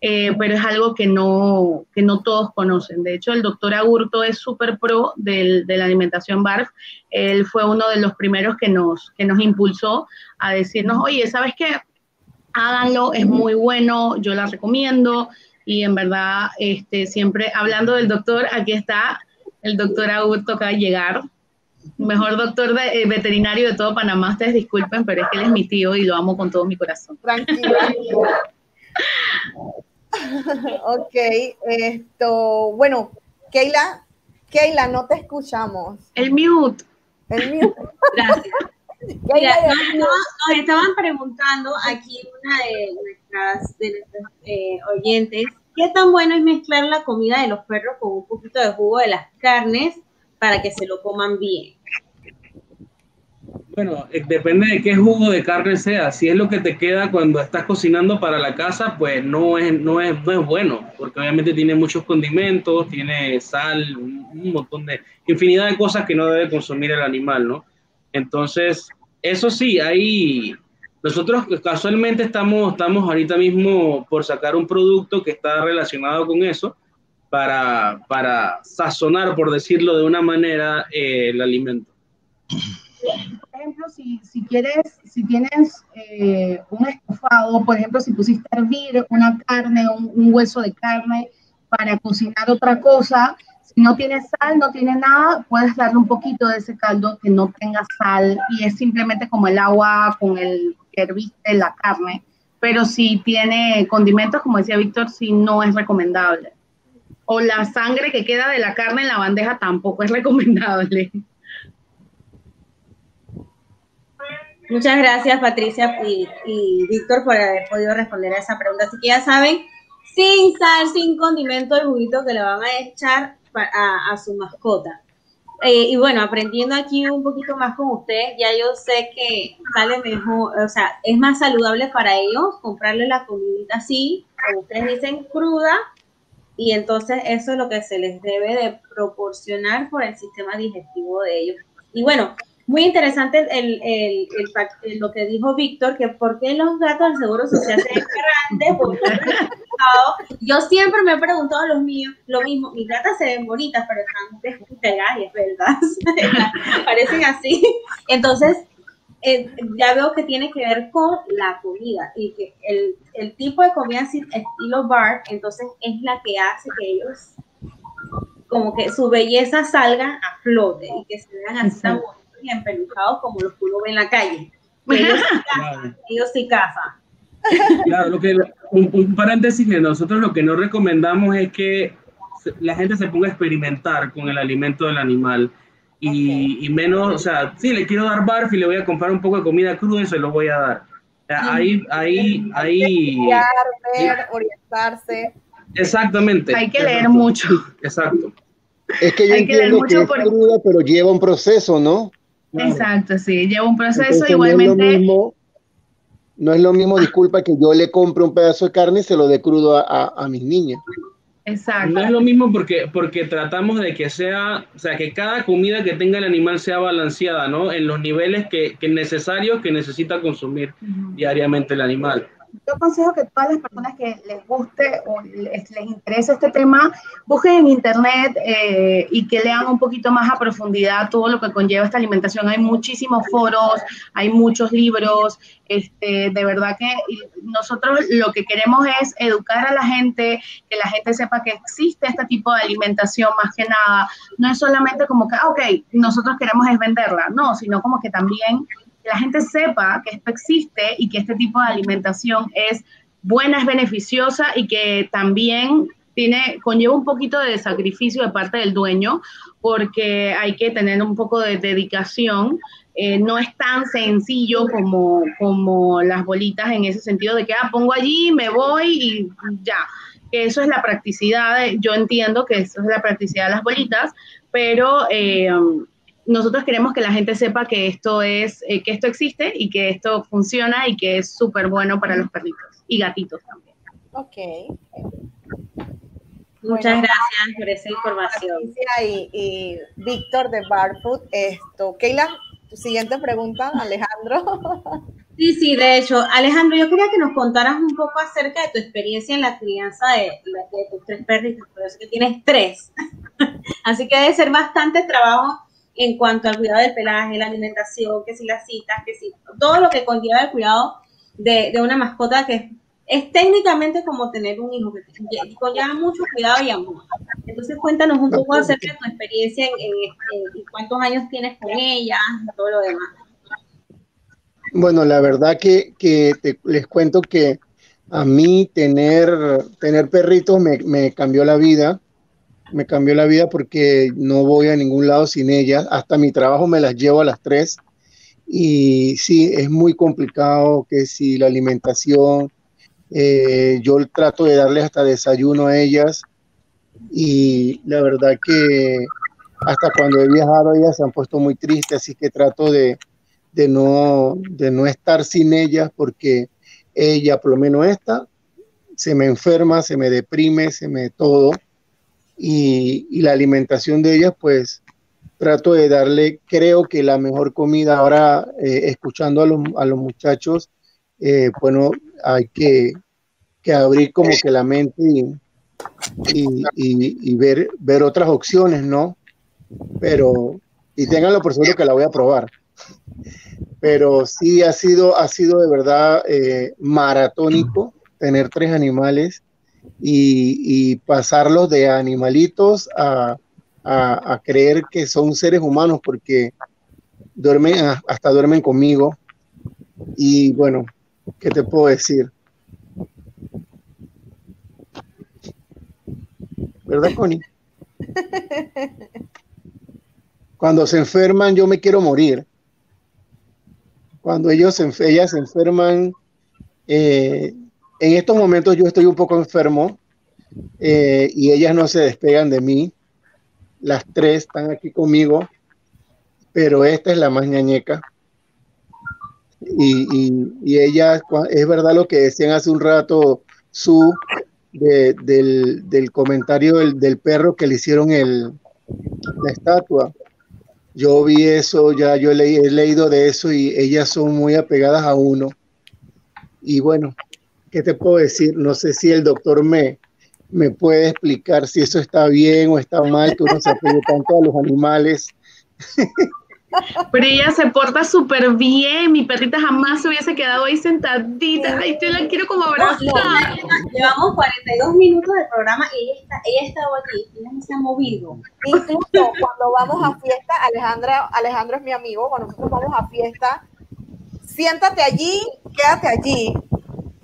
eh, pero es algo que no, que no todos conocen. De hecho, el doctor Agurto es súper pro de la alimentación BARF. Él fue uno de los primeros que nos, que nos impulsó a decirnos, oye, ¿sabes qué? Háganlo, es muy bueno, yo la recomiendo. Y en verdad, este, siempre hablando del doctor, aquí está el doctor Agurto acaba de llegar. Mejor doctor de, eh, veterinario de todo Panamá, ustedes disculpen, pero es que él es mi tío y lo amo con todo mi corazón. Tranquilo. <laughs> <laughs> ok, esto, bueno, Keila, Keila, no te escuchamos. El mute. El mute. Gracias. <laughs> nos, estaban preguntando aquí una de nuestras, de nuestros eh, oyentes, ¿qué tan bueno es mezclar la comida de los perros con un poquito de jugo de las carnes para que se lo coman bien? Bueno, eh, depende de qué jugo de carne sea. Si es lo que te queda cuando estás cocinando para la casa, pues no es, no es, no es bueno, porque obviamente tiene muchos condimentos, tiene sal, un montón de, infinidad de cosas que no debe consumir el animal, ¿no? Entonces, eso sí, ahí nosotros casualmente estamos, estamos ahorita mismo por sacar un producto que está relacionado con eso para, para sazonar, por decirlo de una manera, eh, el alimento <coughs> por ejemplo, si, quieres, si tienes eh, un estofado, por ejemplo, si pusiste a hervir una carne, un, un, hueso de carne para cocinar otra cosa, si no tiene sal, no tiene nada, puedes darle un poquito de ese caldo que no tenga sal y es simplemente como el agua con el que herviste la carne. Pero si tiene condimentos, como decía Víctor, si no es recomendable. O la sangre que queda de la carne en la bandeja tampoco es <laughs> recomendable. Muchas gracias Patricia y, Víctor por haber podido responder a esa pregunta. Así que ya saben, sin sal, sin condimento, el juguito que le van a echar a, su mascota. Eh, y bueno, aprendiendo aquí un poquito más con ustedes, ya yo sé que sale mejor, o sea, es más saludable para ellos comprarle la comidita así, como ustedes dicen, cruda, y entonces eso es lo que se les debe de proporcionar por el sistema digestivo de ellos. Y bueno, muy interesante el, el, el, lo que dijo Víctor, que por qué los gatos del Seguro Social se ven grandes. <laughs> Yo siempre me he preguntado a los míos lo mismo. Mis gatas se ven bonitas, pero están pegadas, ¿verdad? <laughs> Parecen así. Entonces, eh, ya veo que tiene que ver con la comida y que el, el tipo de comida estilo bar, entonces es la que hace que ellos como que su belleza salga a flote y que se vean así tan bonitos y empelujados como los que uno ve en la calle. <laughs> Ellos sí cazan. Claro, lo que, un, paréntesis que nosotros lo que no recomendamos es que la gente se ponga a experimentar con el alimento del animal. Y, y, menos, o sea, sí, le quiero dar barf y le voy a comprar un poco de comida cruda y se lo voy a dar. ahí, ahí, ahí. ver, orientarse. Exactamente. Hay que leer mucho. Exacto. Es que yo entiendo que es cruda, pero lleva un proceso, ¿no? Exacto, sí, lleva un proceso igualmente. No es, lo mismo, no es lo mismo, disculpa, que yo le compre un pedazo de carne y se lo dé crudo a, a, mis niñas. Exacto. No es lo mismo porque, porque tratamos de que sea, o sea, que cada comida que tenga el animal sea balanceada, ¿no? En los niveles que, que necesarios que necesita consumir diariamente el animal yo aconsejo que todas las personas que les guste o les, interese este tema, busquen en internet eh, y que lean un poquito más a profundidad todo lo que conlleva esta alimentación. Hay muchísimos foros, hay muchos libros, este, de verdad que nosotros lo que queremos es educar a la gente, que la gente sepa que existe este tipo de alimentación más que nada. No es solamente como que, ah, ok, nosotros queremos es venderla, no, sino como que también que la gente sepa que esto existe y que este tipo de alimentación es buena, es beneficiosa y que también tiene, conlleva un poquito de sacrificio de parte del dueño porque hay que tener un poco de dedicación. Eh, no es tan sencillo como, como las bolitas en ese sentido de que ah, pongo allí, me voy y ya. Que eso es la practicidad, yo entiendo que eso es la practicidad de las bolitas, pero eh, nosotros queremos que la gente sepa que esto es, eh, que esto existe y que esto funciona y que es súper bueno para los perritos y gatitos también. Ok. Muchas gracias por esa información. Y, y Víctor de Barfoot, esto. Keila, tu siguiente pregunta, Alejandro. <laughs> Sí, sí, de hecho, Alejandro, yo quería que nos contaras un poco acerca de tu experiencia en la crianza de, de tus tres perritos, por eso que tienes tres. <laughs> Así que debe ser bastante trabajo en cuanto al cuidado del pelaje, la alimentación, que si las citas, que si todo lo que conlleva el cuidado de, una mascota que es, técnicamente como tener un hijo, que conlleva mucho cuidado y amor. Entonces cuéntanos un poco acerca de tu experiencia en, cuántos años tienes con ella, todo lo demás. Bueno, la verdad que, les cuento que a mí tener, tener perritos me, me cambió la vida. Me cambió la vida porque no voy a ningún lado sin ellas. Hasta mi trabajo me las llevo a las tres. Y sí, es muy complicado que si la alimentación, eh, yo trato de darles hasta desayuno a ellas y la verdad que hasta cuando he viajado ellas se han puesto muy tristes, así que trato de, de, no, de no estar sin ellas porque ella, por lo menos esta, se me enferma, se me deprime, se me todo. Y, la alimentación de ellas, pues trato de darle, creo que la mejor comida. Ahora, eh, escuchando a los, a los muchachos, eh, bueno, hay que, que, abrir como que la mente y, y, y, ver, ver otras opciones, ¿no? Pero, y tenganlo por seguro que la voy a probar. Pero sí ha sido, ha sido de verdad eh, maratónico tener tres animales y, y pasarlos de animalitos a, a, a, creer que son seres humanos porque duermen, hasta duermen conmigo. Y bueno, ¿qué te puedo decir? ¿Verdad, Connie? <laughs> Cuando se enferman, yo me quiero morir. Cuando ellos, ellas se enferman, eh, en estos momentos yo estoy un poco enfermo eh, y ellas no se despegan de mí. Las tres están aquí conmigo, pero esta es la más ñañeca. Y, y, y ella, es verdad lo que decían hace un rato, su de, del, del, comentario del, del, perro que le hicieron el, la estatua. Yo vi eso, ya yo he leído de eso y ellas son muy apegadas a uno. Y bueno, ¿qué te puedo decir? No sé si el doctor me, me puede explicar si eso está bien o está mal, que uno se apegue tanto a los animales. <laughs> Pero ella se porta súper bien. Mi perrita jamás se hubiese quedado ahí sentadita. Ay, yo la quiero como abrazar. No, llevamos 42 minutos de programa y ella, está, ella ha estado aquí. Ella no se ha movido. Incluso cuando vamos a fiesta, Alejandra, Alejandro es mi amigo. Cuando nosotros vamos a fiesta, siéntate allí, quédate allí.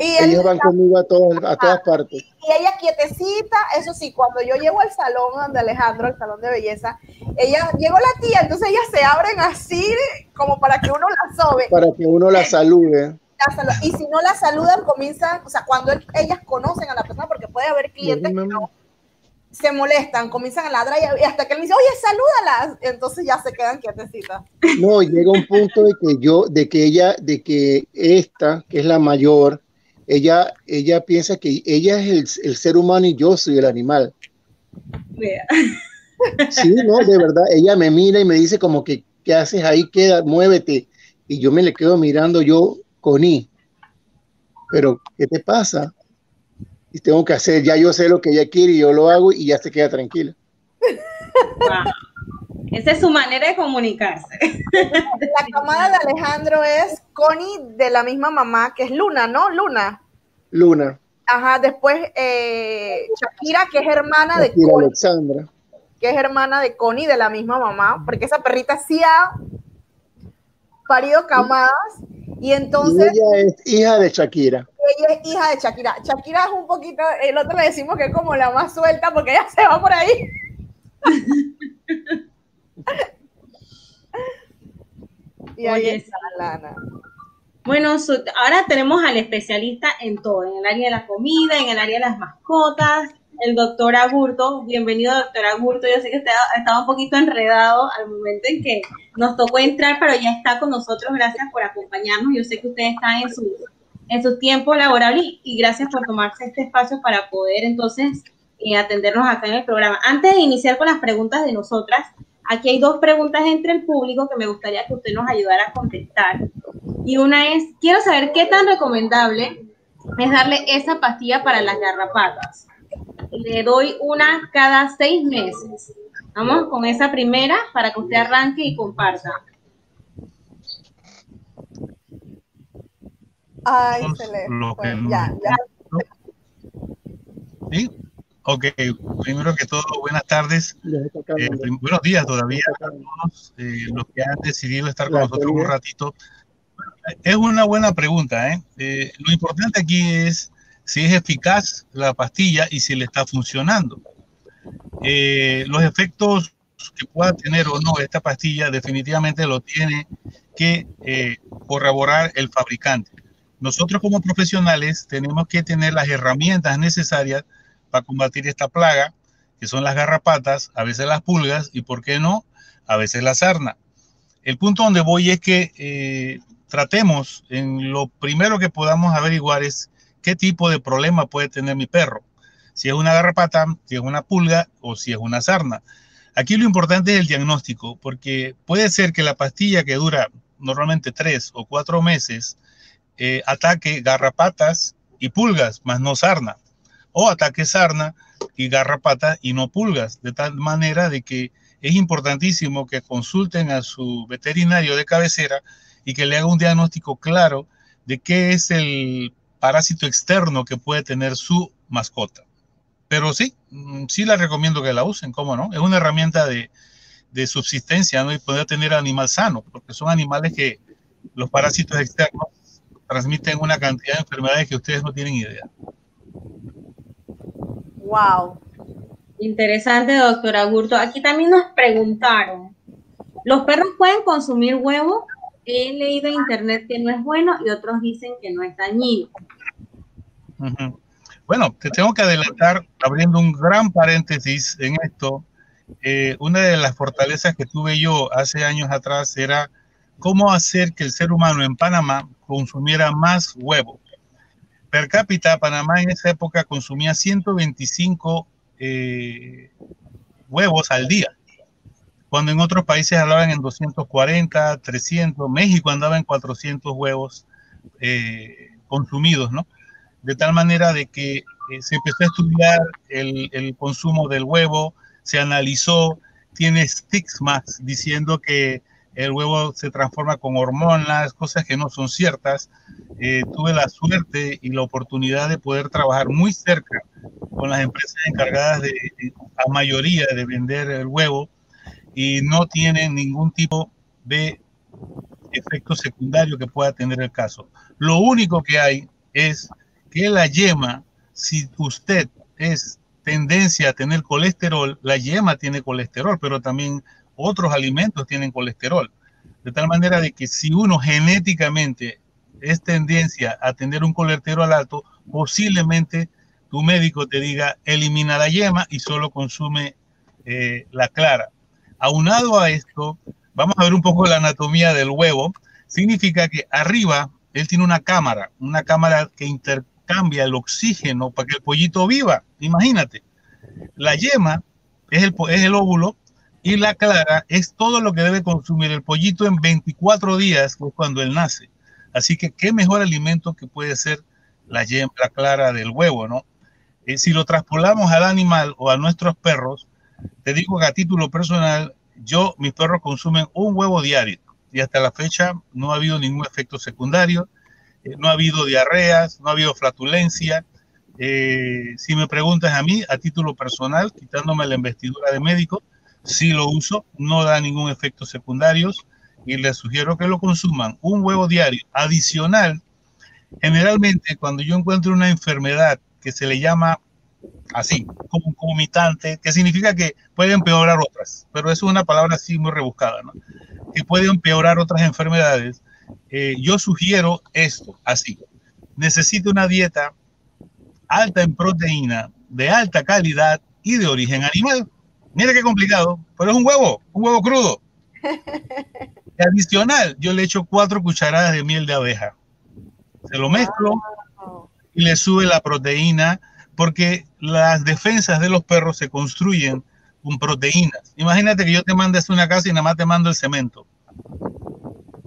Y Ellos van conmigo a, a todas partes. Y ella quietecita, eso sí, cuando yo llego al salón donde Alejandro, el salón de belleza, ella, llegó la tía, entonces ellas se abren así como para que uno la sobe. Para que uno la salude. Y si no la saludan, comienzan, o sea, cuando ellas conocen a la persona, porque puede haber clientes que no, se molestan, comienzan a ladrar y hasta que él dice, oye, salúdala, entonces ya se quedan quietecitas. No, llega un punto de que yo, de que ella, de que esta, que es la mayor, ella, ella piensa que ella es el, el ser humano y yo soy el animal. Yeah. Sí, no, de verdad, ella me mira y me dice como que, ¿qué haces ahí? Queda, muévete. Y yo me le quedo mirando yo con I. Pero, ¿qué te pasa? Y tengo que hacer, ya yo sé lo que ella quiere y yo lo hago y ya se queda tranquila. <laughs> Wow. Esa es su manera de comunicarse. <laughs> La camada de Alejandro es Connie de la misma mamá, que es Luna, ¿no? Luna. Luna. Ajá, después eh, Shakira, que es hermana Shakira de Connie, Alexandra. que es hermana de Connie de la misma mamá, porque esa perrita sí ha parido camadas y entonces... Y ella es hija de Shakira. Ella es hija de Shakira. Shakira es un poquito, el otro le decimos que es como la más suelta porque ella se va por ahí. <laughs> y ahí Oye, está Lana. Bueno, ahora tenemos al especialista en todo, en el área de la comida, en el área de las mascotas, el doctor Agurto. Bienvenido, doctor Agurto. Yo sé que estaba, un poquito enredado al momento en que nos tocó entrar, pero ya está con nosotros. Gracias por acompañarnos. Yo sé que usted está en su, en su tiempo laboral y, y gracias por tomarse este espacio para poder entonces eh, atendernos acá en el programa. Antes de iniciar con las preguntas de nosotras, aquí hay dos preguntas entre el público que me gustaría que usted nos ayudara a contestar. Y una es, quiero saber qué tan recomendable es darle esa pastilla para las garrapatas. Le doy una cada seis meses. Vamos con esa primera para que usted arranque y comparta. Ay, se le fue. Ya, ya. ¿Sí? Ok, primero que todo, buenas tardes, eh, buenos días todavía a todos eh, los que han decidido estar con nosotros un ratito. Es una buena pregunta, ¿eh? Eh, Lo importante aquí es si es eficaz la pastilla y si le está funcionando. Eh, los efectos que pueda tener o no esta pastilla definitivamente lo tiene que eh, corroborar el fabricante. Nosotros como profesionales tenemos que tener las herramientas necesarias para combatir esta plaga, que son las garrapatas, a veces las pulgas y, ¿por qué no?, a veces la sarna. El punto donde voy es que eh, tratemos en lo primero que podamos averiguar es qué tipo de problema puede tener mi perro. Si es una garrapata, si es una pulga o si es una sarna. Aquí lo importante es el diagnóstico, porque puede ser que la pastilla que dura normalmente tres o cuatro meses eh, ataque garrapatas y pulgas, más no sarna, o ataque sarna y garrapatas y no pulgas, de tal manera de que es importantísimo que consulten a su veterinario de cabecera y que le haga un diagnóstico claro de qué es el parásito externo que puede tener su mascota. Pero sí, mm, sí la recomiendo que la usen, ¿cómo no? Es una herramienta de, de subsistencia, ¿no? Y poder tener animal sano, porque son animales que los parásitos externos transmiten una cantidad de enfermedades que ustedes no tienen idea. Wow. Interesante, doctor Agurto. Aquí también nos preguntaron, ¿los perros pueden consumir huevo? He leído en internet que no es bueno y otros dicen que no es dañino. Bueno, te tengo que adelantar, abriendo un gran paréntesis en esto. Eh, una de las fortalezas que tuve yo hace años atrás era cómo hacer que el ser humano en Panamá consumiera más huevo. Per cápita, Panamá en esa época consumía 125 eh, huevos al día, cuando en otros países hablaban en 240, 300, México andaba en 400 huevos eh, consumidos, ¿no? De tal manera de que eh, se empezó a estudiar el, el consumo del huevo, se analizó, tiene stigmas diciendo que el huevo se transforma con hormonas, cosas que no son ciertas. Eh, tuve la suerte y la oportunidad de poder trabajar muy cerca con las empresas encargadas de, la mayoría de vender el huevo y no tienen ningún tipo de efecto secundario que pueda tener el caso. Lo único que hay es que la yema, si usted es tendencia a tener colesterol, la yema tiene colesterol, pero también otros alimentos tienen colesterol. De tal manera de que si uno genéticamente es tendencia a tener un colesterol alto, posiblemente tu médico te diga elimina la yema y solo consume eh, la clara. Aunado a esto, vamos a ver un poco la anatomía del huevo. Significa que arriba él tiene una cámara, una cámara que intercambia el oxígeno para que el pollito viva. Imagínate. La yema es el, es el óvulo y la clara es todo lo que debe consumir el pollito en 24 días, cuando él nace. Así que qué mejor alimento que puede ser la yema, la clara del huevo, ¿no? Eh, si lo traspolamos al animal o a nuestros perros, te digo que a título personal, yo, mis perros consumen un huevo diario y hasta la fecha no ha habido ningún efecto secundario, eh, no ha habido diarreas, no ha habido flatulencia. Eh, si me preguntas a mí, a título personal, quitándome la investidura de médico, si lo uso, no da ningún efecto secundario y les sugiero que lo consuman. Un huevo diario adicional. Generalmente, cuando yo encuentro una enfermedad que se le llama así, como comitante, que significa que puede empeorar otras, pero es una palabra así muy rebuscada. Que puede empeorar otras enfermedades. Eh, yo sugiero esto, así. Necesito una dieta alta en proteína, de alta calidad y de origen animal. Mira qué complicado, pero es un huevo, un huevo crudo. <laughs> adicional, yo le echo cuatro cucharadas de miel de abeja. Se lo mezclo y le sube la proteína, porque las defensas de los perros se construyen con proteínas. Imagínate que yo te mande a una casa y nada más te mando el cemento.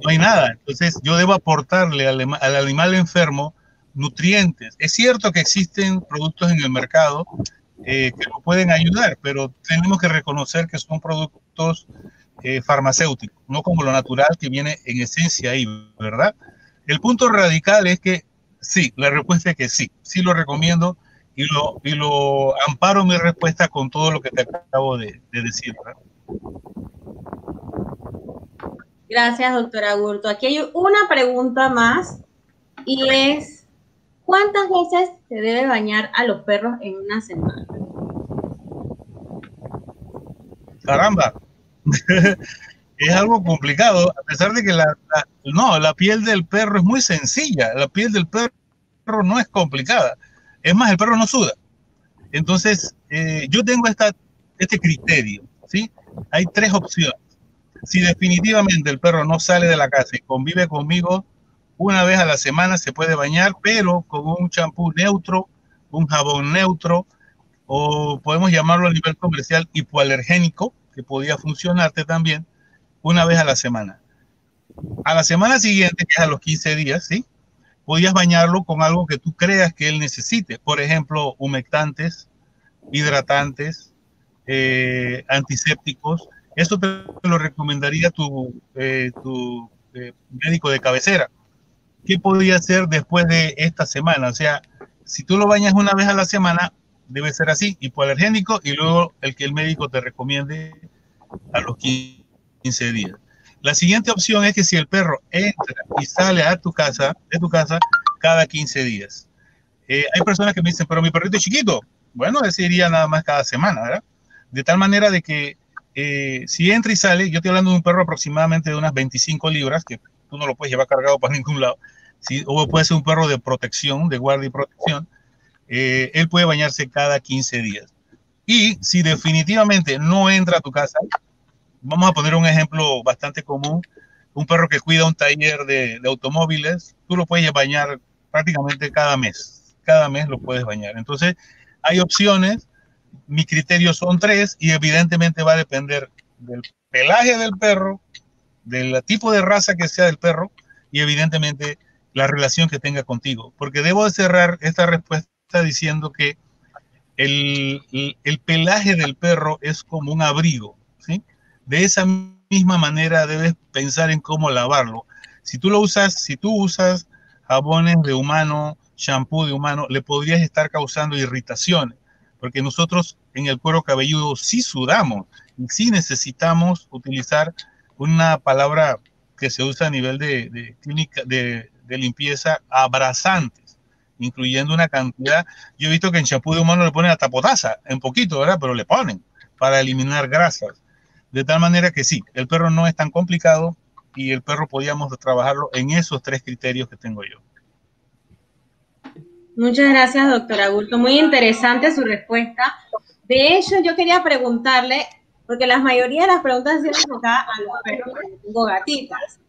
No hay nada. Entonces yo debo aportarle al, al animal enfermo nutrientes. Es cierto que existen productos en el mercado eh, que nos pueden ayudar, pero tenemos que reconocer que son productos eh, farmacéuticos, no como lo natural que viene en esencia ahí, ¿verdad? El punto radical es que sí, la respuesta es que sí, sí lo recomiendo y lo, y lo amparo mi respuesta con todo lo que te acabo de, decir. Gracias, doctora Gurto. Aquí hay una pregunta más y es ¿Cuántas veces se debe bañar a los perros en una semana? Caramba. <laughs> es algo complicado, a pesar de que la, no, la piel del perro es muy sencilla, la piel del perro no es complicada. Es más, el perro no suda. Entonces, eh, yo tengo esta, este criterio, ¿sí? Hay tres opciones. Si definitivamente el perro no sale de la casa y convive conmigo una vez a la semana, se puede bañar, pero con un champú neutro, un jabón neutro, o podemos llamarlo a nivel comercial hipoalergénico, que podía funcionarte también, una vez a la semana. A la semana siguiente, que es a los 15 días, ¿sí? podías bañarlo con algo que tú creas que él necesite. Por ejemplo, humectantes, hidratantes, eh, antisépticos. Eso te lo recomendaría tu, eh, tu eh, médico de cabecera. ¿Qué podría hacer después de esta semana? O sea, si tú lo bañas una vez a la semana, debe ser así, hipoalergénico, y luego el que el médico te recomiende a los 15 días. La siguiente opción es que si el perro entra y sale a tu casa, de tu casa, cada 15 días. Eh, hay personas que me dicen, pero mi perrito es chiquito. Bueno, ese iría nada más cada semana, ¿verdad? De tal manera de que eh, si entra y sale, yo estoy hablando de un perro aproximadamente de unas 25 libras, que tú no lo puedes llevar cargado para <laughs> ningún lado, ¿sí? o puede ser un perro de protección, de guardia y protección, eh, él puede bañarse cada 15 días. Y si definitivamente no entra a tu casa, vamos a poner un ejemplo bastante común. Un perro que cuida un taller de, automóviles, tú lo puedes bañar prácticamente cada mes. Cada mes lo puedes bañar. Entonces, hay opciones. Mi criterio son tres y evidentemente va a depender del pelaje del perro, del tipo de raza que sea del perro y evidentemente la relación que tenga contigo. Porque debo de cerrar esta respuesta diciendo que el, el pelaje del perro es como un abrigo, ¿sí? De esa misma manera debes pensar en cómo lavarlo. Si tú lo usas, si tú usas jabones de humano, shampoo de humano, le podrías estar causando irritaciones, porque nosotros en el cuero cabelludo sí sudamos y sí necesitamos utilizar una palabra que se usa a nivel de, clínica de, de, limpieza abrasantes, incluyendo una cantidad. Yo he visto que en shampoo de humano le ponen hasta potasa, en poquito, ¿verdad? Pero le ponen para eliminar grasas. De tal manera que sí, el perro no es tan complicado y el perro podíamos trabajarlo en esos tres criterios que tengo yo. Muchas gracias, doctora Agurto. Muy interesante su respuesta. De hecho, yo quería preguntarle, porque la mayoría de las preguntas se enfocadas a los perros tengo gatitas.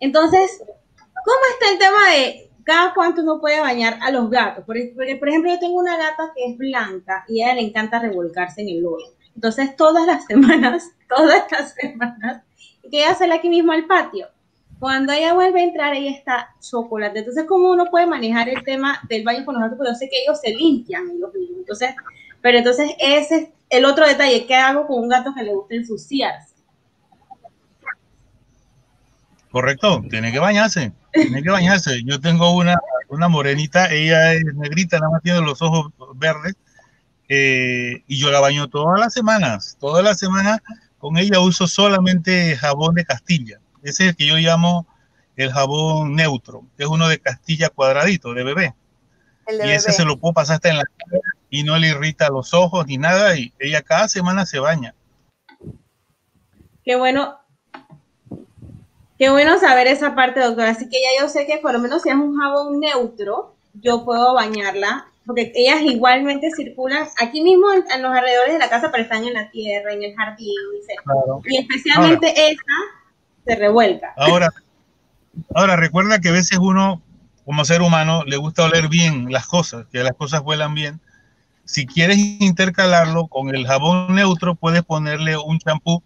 Entonces, ¿cómo está el tema de cada cuánto uno puede bañar a los gatos? Porque, por ejemplo, yo tengo una gata que es blanca y a ella le encanta revolcarse en el lodo. Entonces, todas las <laughs> semanas, todas las semanas, que ella sale aquí mismo al patio. Cuando ella vuelve a entrar, ella está chocolate. Entonces, ¿cómo uno puede manejar el tema del baño con los gatos? Porque yo sé que ellos se limpian ellos mismos. Entonces, pero entonces ese es el otro detalle. ¿Qué hago con un gato que le gusta ensuciarse? Correcto, tiene que bañarse, tiene que bañarse. Yo tengo una, una morenita, ella es negrita, nada más tiene los ojos verdes, eh, y yo la baño todas las semanas, todas las semanas con ella uso solamente jabón de Castilla. Ese es el que yo llamo el jabón neutro, que es uno de Castilla cuadradito, de bebé. Y ese se lo puedo pasar hasta en la cara y no le irrita los ojos ni nada y ella cada semana se baña. Qué bueno. Qué bueno saber esa parte, doctora. Así que ya yo sé que por lo menos si es un jabón neutro, yo puedo bañarla porque ellas igualmente circulan aquí mismo en, los alrededores de la casa, pero están en la tierra, en el jardín, y, especialmente esa se revuelca. Ahora, ahora recuerda que a veces uno, como ser humano, le gusta oler bien las cosas, que las cosas huelan bien. Si quieres intercalarlo con el jabón neutro, puedes ponerle un champú,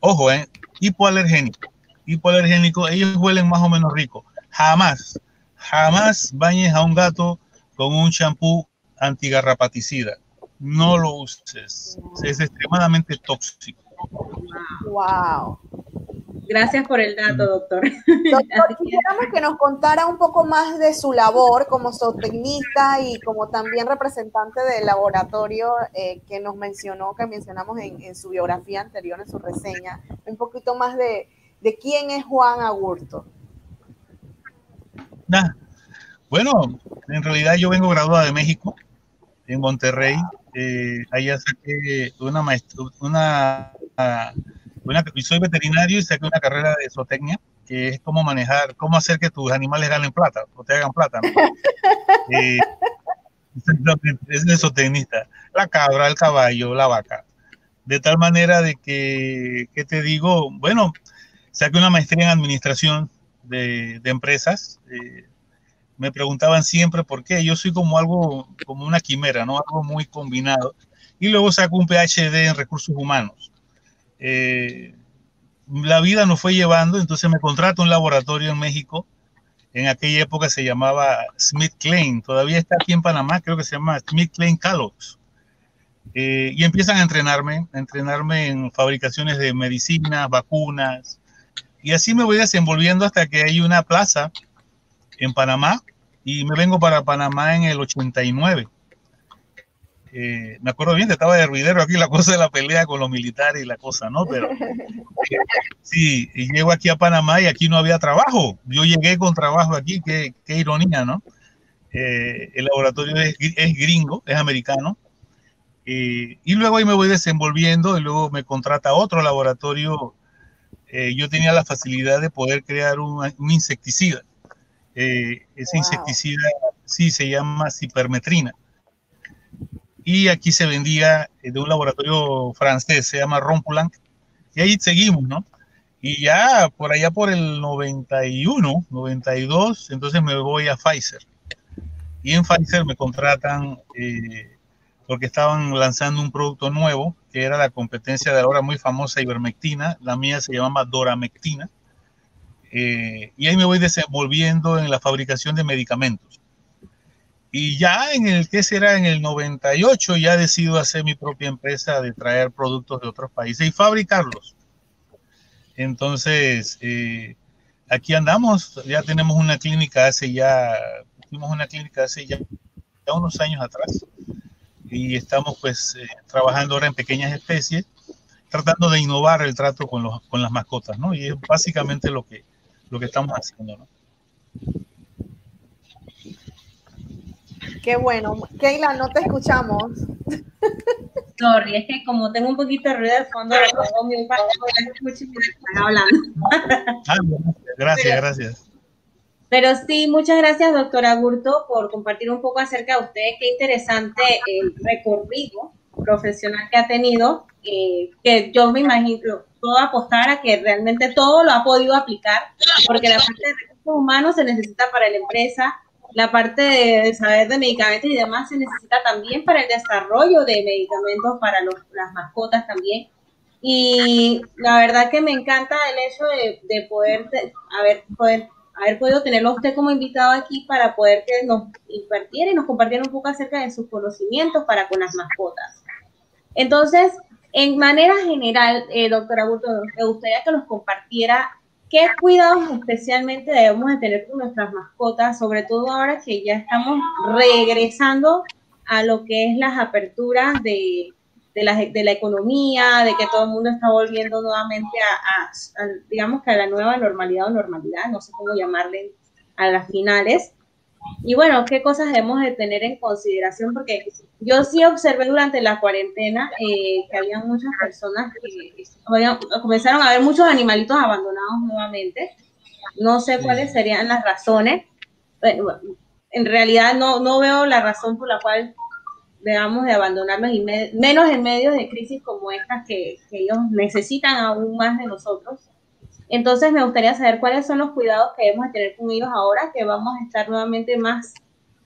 ojo, eh, hipoalergénico. Hipoalergénico, ellos huelen más o menos rico. Jamás, jamás bañes a un gato con un champú antigarrapaticida. No lo uses. Es extremadamente tóxico. Wow. Gracias por el dato, doctor. <laughs> Doctor, quisiéramos que nos contara un poco más de su labor como zootecnista y como también representante del laboratorio eh, que nos mencionó, que mencionamos en, su biografía anterior, en su reseña, un poquito más de, quién es Juan Agurto. Bueno, en realidad yo vengo graduada de México, en Monterrey. Eh, allá saqué una maestra, una, una, soy veterinario y saqué una carrera de zootecnia, que es cómo manejar, cómo hacer que tus animales ganen plata o te hagan plata. ¿no? <laughs> eh, es de zootecnista. La cabra, el caballo, la vaca. De tal manera de que, ¿qué te digo? Bueno, saqué una maestría en administración de, de empresas. Eh, me preguntaban siempre por qué. Yo soy como algo, como una quimera, ¿no? Algo muy combinado. Y luego saco un PhD en recursos humanos. Eh, la vida nos fue llevando, entonces me contrato un laboratorio en México. En aquella época se llamaba Smith Klein, todavía está aquí en Panamá, creo que se llama Smith Klein Kellogg's. Eh, y empiezan a entrenarme, a entrenarme en fabricaciones de medicinas, vacunas, y así me voy desenvolviendo hasta que hay una plaza en Panamá y me vengo para Panamá en el 89. Eh, me acuerdo bien que estaba de hervidero aquí la cosa de la pelea con los militares y la cosa, ¿no? Pero sí, y llego aquí a Panamá y aquí no había trabajo. Yo llegué con trabajo aquí, qué, qué ironía, ¿no? Eh, el laboratorio es, es, gringo, es americano. Eh, y luego ahí me voy desenvolviendo y luego me contrata otro laboratorio. Eh, yo tenía la facilidad de poder crear un, un insecticida eh, ese wow. insecticida sí se llama cipermetrina. Y aquí se vendía de un laboratorio francés, se llama Rompulanc. Y ahí seguimos, ¿no? Y ya por allá por el 91, 92, entonces me voy a Pfizer. Y en Pfizer me contratan eh, porque estaban lanzando un producto nuevo, que era la competencia de ahora muy famosa ivermectina. La mía se llamaba doramectina eh, y ahí me voy desenvolviendo en la fabricación de medicamentos. Y ya en el que será en el 98 ya decido hacer mi propia empresa de traer productos de otros países y fabricarlos. Entonces, eh, aquí andamos, ya tenemos una clínica hace ya, tuvimos una clínica hace ya, ya unos años atrás y estamos pues eh, trabajando ahora en pequeñas especies, tratando de innovar el trato con, los, con las mascotas, ¿no? Y es básicamente lo que, lo que estamos haciendo, ¿no? Qué bueno. Keila, no te escuchamos. Sorry, es que como tengo un poquito de ruido de fondo, pongo mi escucho y están hablando. Ah, gracias, gracias. Pero sí, muchas gracias, doctora Gurto, por compartir un poco acerca de usted. Qué interesante el recorrido profesional que ha tenido, eh, que yo me imagino, puedo apostar a que realmente todo lo ha podido aplicar, porque la parte de recursos humanos se necesita para la empresa, la parte de saber de medicamentos y demás se necesita también para el desarrollo de medicamentos para las mascotas también. Y la verdad que me encanta el hecho de, de poder, de, haber, poder haber podido tenerlo a usted como invitado aquí para poder que nos impartiera y nos compartiera un poco acerca de sus conocimientos para con las mascotas. Entonces, en manera general, eh, doctora Burto, me gustaría que nos compartiera qué cuidados especialmente debemos de tener con nuestras mascotas, sobre todo ahora que ya estamos regresando a lo que es las aperturas de, de, la, de la economía, de que todo el mundo está volviendo nuevamente a, a, a, digamos que a la nueva normalidad o normalidad, no sé cómo llamarle a las finales. Y bueno, qué cosas debemos de tener en consideración, porque yo sí observé durante la cuarentena eh, que había muchas personas que habían, comenzaron a ver muchos animalitos abandonados nuevamente. No sé cuáles serían las razones. En realidad no, no veo la razón por la cual debamos de abandonarlos, y me, menos en medio de crisis como estas que, que ellos necesitan aún más de nosotros. Entonces me gustaría saber cuáles son los cuidados que debemos de tener con ellos ahora que vamos a estar nuevamente más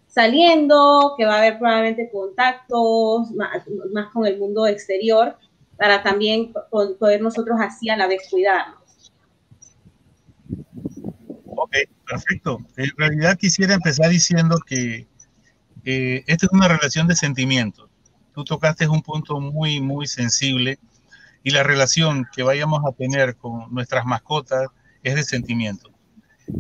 saliendo, que va a haber probablemente contactos más, más con el mundo exterior para también poder nosotros así a la vez cuidarnos. Ok, perfecto. En realidad quisiera empezar diciendo que eh, esta es una relación de sentimientos. Tú tocaste un punto muy, muy sensible y la relación que vayamos a tener con nuestras mascotas es de sentimiento.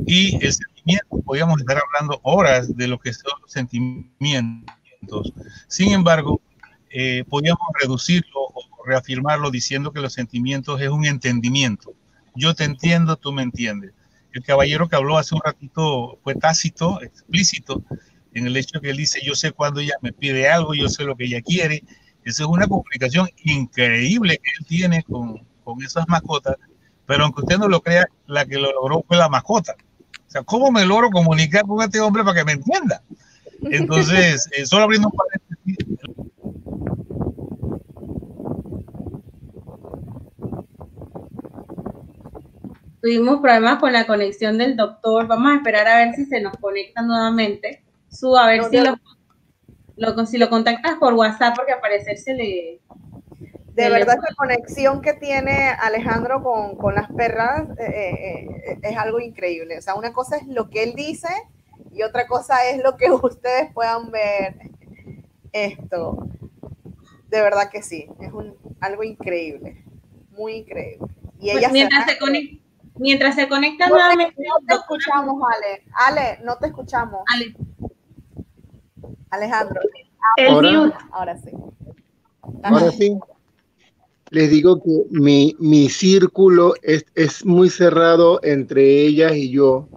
Y el sentimiento, podríamos estar hablando horas de lo que son los sentimientos. Sin embargo, eh, podríamos reducirlo o reafirmarlo diciendo que los sentimientos es un entendimiento. Yo te entiendo, tú me entiendes. el caballero que habló hace un ratito fue tácito, explícito, en el hecho que él dice, yo sé cuando ella me pide algo, yo sé lo que ella quiere. Esa es una comunicación increíble que él tiene con, con esas mascotas, pero aunque usted no lo crea, la que lo logró fue la mascota. O sea, ¿cómo me logro comunicar con este hombre para que me entienda? Entonces, <laughs> eh, solo abriendo un paréntesis, Tuvimos problemas con la conexión del doctor. Vamos a esperar a ver si se nos conecta nuevamente. Su, a ver si, lo, lo, si lo contactas por WhatsApp, porque al parecer se le. De verdad, esa conexión que tiene Alejandro con, con las perras eh, eh, eh, es algo increíble. O sea, una cosa es lo que él dice y otra cosa es lo que <laughs> ustedes puedan ver. Esto. De verdad que sí, es un, algo increíble. Muy increíble. Y Pues mientras, se- se conecta, mientras se conecta No te, no te escuchamos, Ale. Ale, no te escuchamos. Ale, Alejandro, El Ahora- mute. ahora sí. Ahora sí, les digo que mi, mi círculo es, es muy cerrado entre ellas y yo.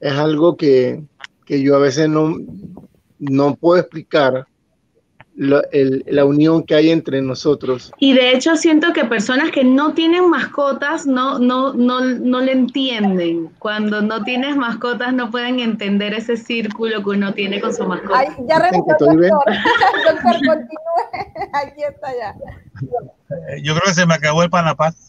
Es algo que, que yo a veces no, no puedo explicar la, el- la unión que hay entre nosotros. Y de hecho siento que personas que no tienen mascotas no, no, no, no le entienden. Cuando no tienes mascotas no pueden entender ese círculo que uno tiene con su mascota. Ay, ya bien. doctor. <laughs> doctor, continúe. Aquí está ya. eh, yo creo que se me acabó el panapaz.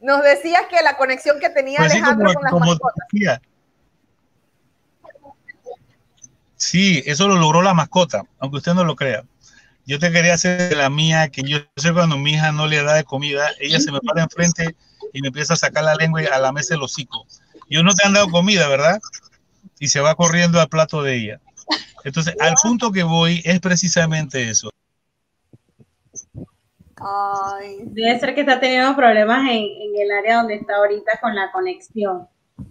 Nos decías que la conexión que tenía Pues sí, Alejandro como, con las como mascotas. decía. Sí, eso lo logró la mascota, aunque usted no lo crea. Yo te quería hacer de la mía, que yo sé cuando mi hija no le da de comida, ella se me para enfrente y me empieza a sacar la lengua y a lamerse el hocico. Yo no te han dado comida, ¿verdad? Y se va corriendo al plato de ella. Entonces, al punto que voy es precisamente eso. Ay, debe ser que está teniendo problemas en, en el área donde está ahorita con la conexión.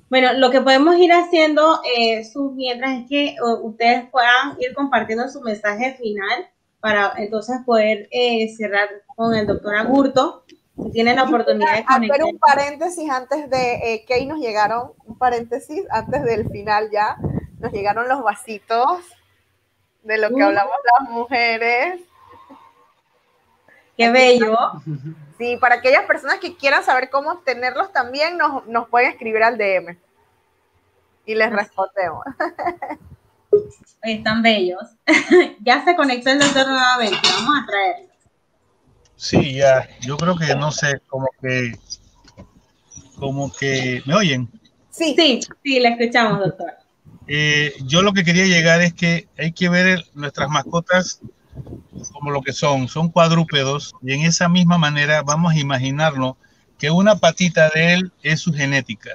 Bueno, lo que podemos ir haciendo, eh, sus mientras es que ustedes puedan ir compartiendo su mensaje final para entonces poder eh, cerrar con el doctor Agurto. Si tienen la oportunidad de hacer conectar. un paréntesis antes de eh, que nos llegaron, un paréntesis antes del final ya, nos llegaron los vasitos de lo que Uh. hablamos las mujeres. Qué bello. <laughs> Sí, para aquellas personas que quieran saber cómo obtenerlos también nos, nos pueden escribir al DM y les respondemos. Están bellos. <laughs> ya se conectó el doctor nuevamente. Vamos a traerlo. Sí, ya, yo creo que no sé, como que, como que, ¿me oyen? Sí, Sí, sí, le escuchamos, doctor. Eh, yo lo que quería llegar es que hay que ver el- nuestras mascotas como lo que son, son cuadrúpedos y en esa misma manera vamos a imaginarlo que una patita de él es su genética.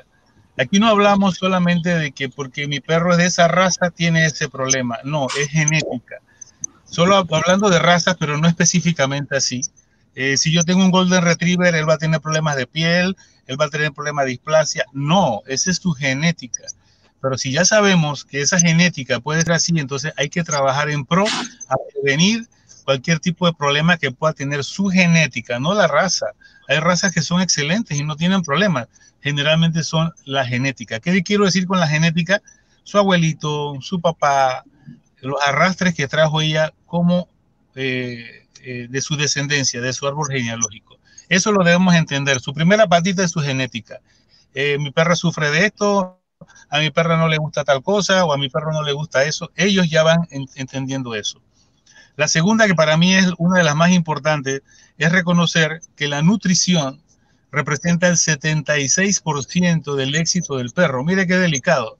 Aquí no hablamos solamente de que porque mi perro es de esa raza tiene ese problema, no, es genética. Solo hab- hablando de razas, pero no específicamente así. Eh, si yo tengo un Golden Retriever, él va a tener problemas de piel, él va a tener problemas de displasia. No, esa es su genética. Pero si ya sabemos que esa genética puede ser así, entonces hay que trabajar en pro a prevenir cualquier tipo de problema que pueda tener su genética, no la raza. Hay razas que son excelentes y no tienen problemas. Generalmente son la genética. ¿Qué quiero decir con la genética? Su abuelito, su papá, los arrastres que trajo ella como eh, eh, de su descendencia, de su árbol genealógico. Eso lo debemos entender. Su primera patita es su genética. Eh, mi perra sufre de esto, a mi perra no le gusta tal cosa o a mi perro no le gusta eso. Ellos ya van en- entendiendo eso. La segunda, que para mí es una de las más importantes, es reconocer que la nutrición representa el 76% del éxito del perro. Mire qué delicado.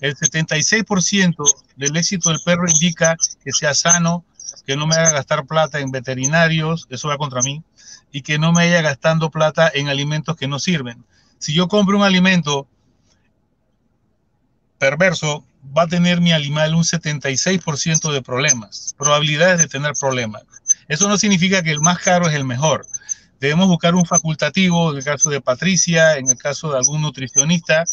El 76% del éxito del perro indica que sea sano, que no me haga gastar plata en veterinarios, eso va contra mí, y que no me haya gastando plata en alimentos que no sirven. Si yo compro un alimento perverso, va a tener mi animal un 76% de problemas, probabilidades de tener problemas. Eso no significa que el más caro es el mejor. Debemos buscar un facultativo, en el caso de Patricia, en el caso de algún nutricionista,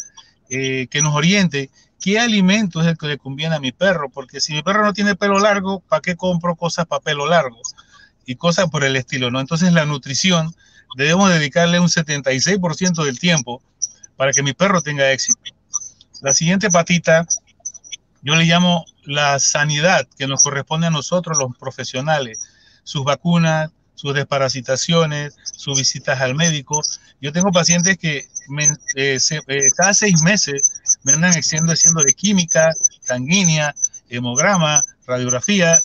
eh, que nos oriente qué alimento es el que le conviene a mi perro, porque si mi perro no tiene pelo largo, ¿para qué compro cosas para pelo largo? Y cosas por el estilo, ¿no? Entonces la nutrición debemos dedicarle un 76% del tiempo para que mi perro tenga éxito. La siguiente patita, yo le llamo la sanidad que nos corresponde a nosotros los profesionales, sus vacunas, sus desparasitaciones, sus visitas al médico. Yo tengo pacientes que eh, eh, cada seis meses me andan haciendo, haciendo de química, sanguínea, hemograma, radiografía,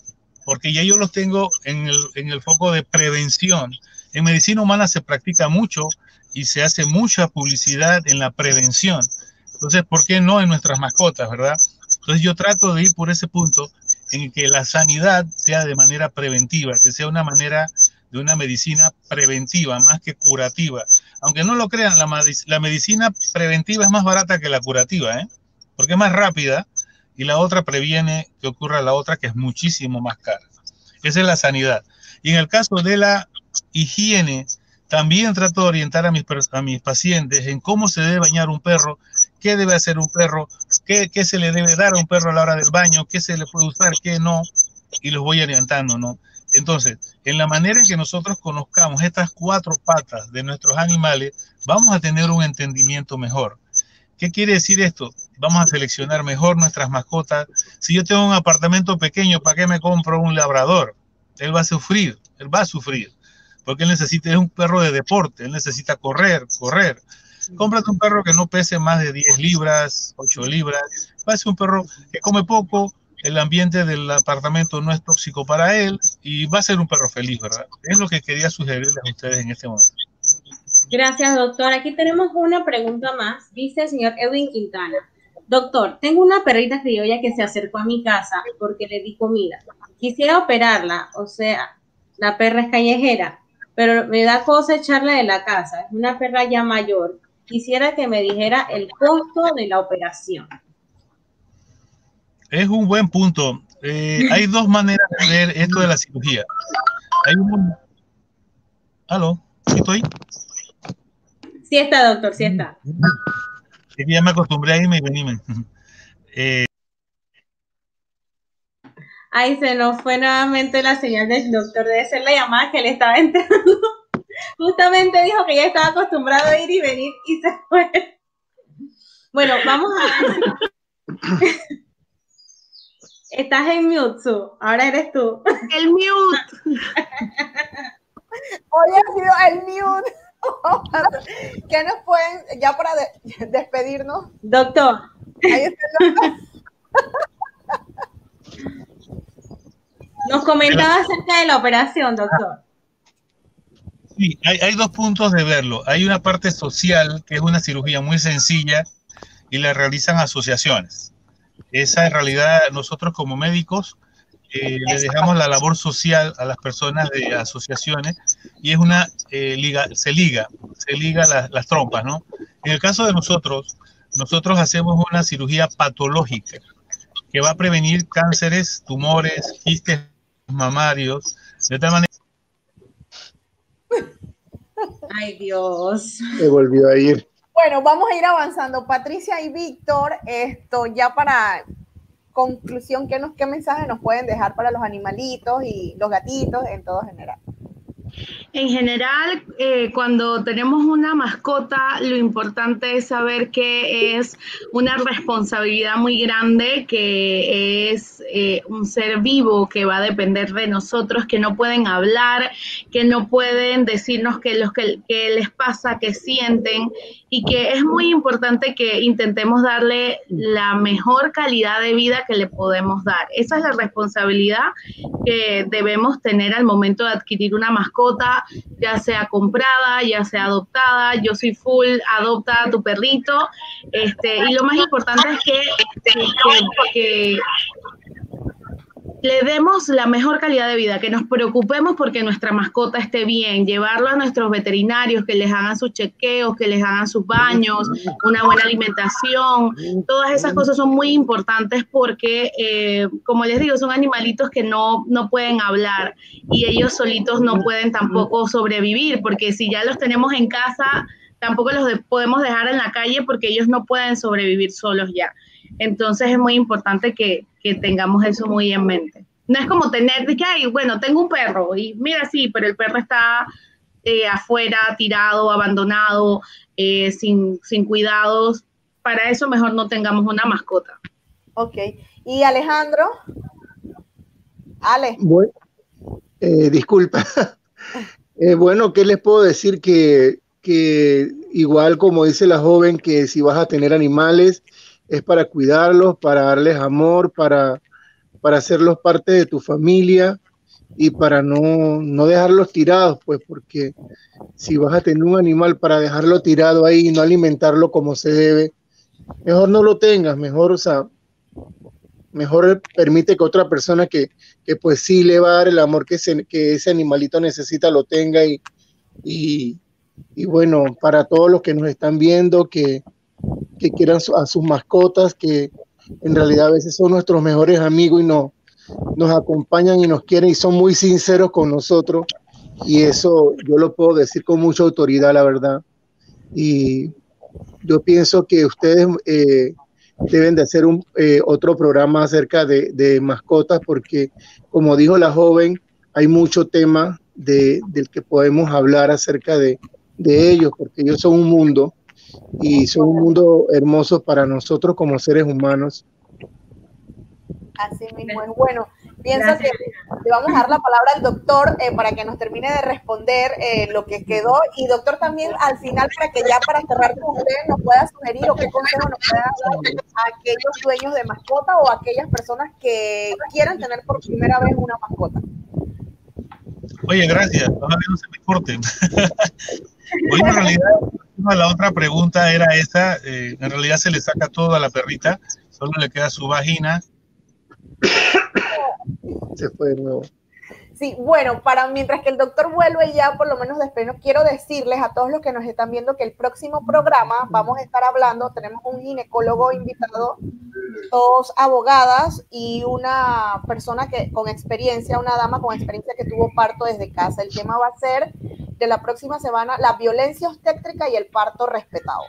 porque ya yo los tengo en el, en el foco de prevención. En medicina humana se practica mucho y se hace mucha publicidad en la prevención. Entonces, ¿por qué no en nuestras mascotas, verdad? Entonces yo trato de ir por ese punto en que la sanidad sea de manera preventiva, que sea una manera de una medicina preventiva más que curativa. Aunque no lo crean, la, medicina preventiva es más barata que la curativa, ¿eh? porque es más rápida y la otra previene que ocurra la otra que es muchísimo más cara. Esa es la sanidad. Y en el caso de la higiene, también trato de orientar a mis pacientes en cómo se debe bañar un perro, qué debe hacer un perro, qué, qué, se le debe dar a un perro a la hora del baño, qué se le puede usar, qué no, y los voy orientando, ¿no? Entonces, en la manera en que nosotros conozcamos estas cuatro patas de nuestros animales, vamos a tener un entendimiento mejor. ¿Qué quiere decir esto? Vamos a seleccionar mejor nuestras mascotas. Si yo tengo un apartamento pequeño, ¿para qué me compro un labrador? Él va a sufrir, él va a sufrir, porque él necesita, es un perro de deporte, él necesita correr, correr. Cómprate un perro que no pese más de 10 libras, 8 libras. Va a ser un perro que come poco, el ambiente del apartamento no es tóxico para él y va a ser un perro feliz, ¿verdad? Es lo que quería sugerirles a ustedes en este momento. Gracias, doctor. Aquí tenemos una pregunta más. Dice el señor Edwin Quintana. Doctor, tengo una perrita criolla que se acercó a mi casa porque le di comida. Quisiera operarla, o sea, la perra es callejera, pero me da cosa echarla de la casa. Es una perra ya mayor. Quisiera que me dijera el costo de la operación. Es un buen punto. Eh, hay dos maneras de ver esto de la cirugía. Hay un... ¿Aló? ¿Sí estoy? Sí está, doctor, sí está. ya me acostumbré a irme y venirme. Eh, Ahí se nos fue nuevamente la señal del doctor. Debe ser la llamada que le estaba entrando. Justamente dijo que ya estaba acostumbrado a ir y venir y se fue. Bueno, vamos a Estás en mute, Ahora eres tú. El mute. Hoy ha sido el mute. ¿Qué nos pueden, ya para despedirnos? Doctor. Ahí está el doctor. Nos comentaba acerca de la operación, doctor. Sí, hay, hay, dos puntos de verlo. Hay una parte social, que es una cirugía muy sencilla y la realizan asociaciones. Esa en realidad nosotros como médicos eh, le dejamos la labor social a las personas de asociaciones y es una eh, liga, se liga, se liga las trompas, ¿no? En el caso de nosotros, nosotros hacemos una cirugía patológica que va a prevenir cánceres, tumores, quistes mamarios, de tal manera. Ay Dios. Se volvió a ir. Bueno, vamos a ir avanzando. Patricia y Víctor, esto ya para conclusión, ¿qué, nos, ¿qué mensaje nos pueden dejar para los animalitos y los gatitos en todo general? En general, eh, cuando tenemos una mascota, lo importante es saber que es una responsabilidad muy grande, que es eh, un ser vivo que va a depender de nosotros, que no pueden hablar, que no pueden decirnos qué los que, les pasa, qué sienten, y que es muy importante que intentemos darle la mejor calidad de vida que le podemos dar. Esa es la responsabilidad que debemos tener al momento de adquirir una mascota ya sea comprada, ya sea adoptada. Yo soy full, adopta tu perrito. Este, y lo más importante es que, que le demos la mejor calidad de vida, que nos preocupemos porque nuestra mascota esté bien, llevarlo a nuestros veterinarios, que les hagan sus chequeos, que les hagan sus baños, una buena alimentación, todas esas cosas son muy importantes porque, eh, como les digo, son animalitos que no, no pueden hablar y ellos solitos no pueden tampoco sobrevivir, porque si ya los tenemos en casa, tampoco los podemos dejar en la calle porque ellos no pueden sobrevivir solos ya. Entonces es muy importante que, tengamos eso muy en mente. No es como tener, de que, ay, bueno, tengo un perro y mira, sí, pero el perro está eh, afuera, tirado, abandonado, eh, sin, sin cuidados. Para eso mejor no tengamos una mascota. Ok. ¿Y Alejandro? Ale. Bueno, eh, disculpa. <laughs> bueno, ¿qué les puedo decir? Que, que igual como dice la joven, que si vas a tener animales es para cuidarlos, para darles amor, para, para hacerlos parte de tu familia y para no, no dejarlos tirados, pues porque si vas a tener un animal para dejarlo tirado ahí y no alimentarlo como se debe, mejor no lo tengas, mejor, o sea, mejor permite que otra persona que, que pues sí le va a dar el amor que, que ese animalito necesita lo tenga y, y, bueno, para todos los que nos están viendo, que, que quieran a sus mascotas, que en realidad a veces son nuestros mejores amigos y no, nos acompañan y nos quieren y son muy sinceros con nosotros. Y eso yo lo puedo decir con mucha autoridad, la verdad. Y yo pienso que ustedes eh, deben de hacer un, eh, otro programa acerca de, de, mascotas porque, como dijo la joven, hay mucho tema de, del que podemos hablar acerca de, de ellos, porque ellos son un mundo y son un mundo hermoso para nosotros como seres humanos. Así mismo es. Bueno, pienso que le vamos a dar la palabra al doctor eh, para que nos termine de responder eh, lo que quedó. Y doctor, también al final, para que ya para cerrar con usted nos pueda sugerir o qué consejo nos pueda dar a aquellos dueños de mascota o a aquellas personas que quieran tener por primera vez una mascota. Oye, gracias. Ojalá no se me corten. <laughs> Oye, en realidad, la otra pregunta era esa. Eh, en realidad se le saca todo a la perrita, solo le queda su vagina se fue de nuevo. Sí, bueno, para mientras que el doctor vuelve ya, por lo menos después, no quiero decirles a todos los que nos están viendo que el próximo programa vamos a estar hablando, tenemos un ginecólogo invitado, dos abogadas y una persona que con experiencia, una dama con experiencia que tuvo parto desde casa. El tema va a ser de la próxima semana la violencia obstétrica y el parto respetado.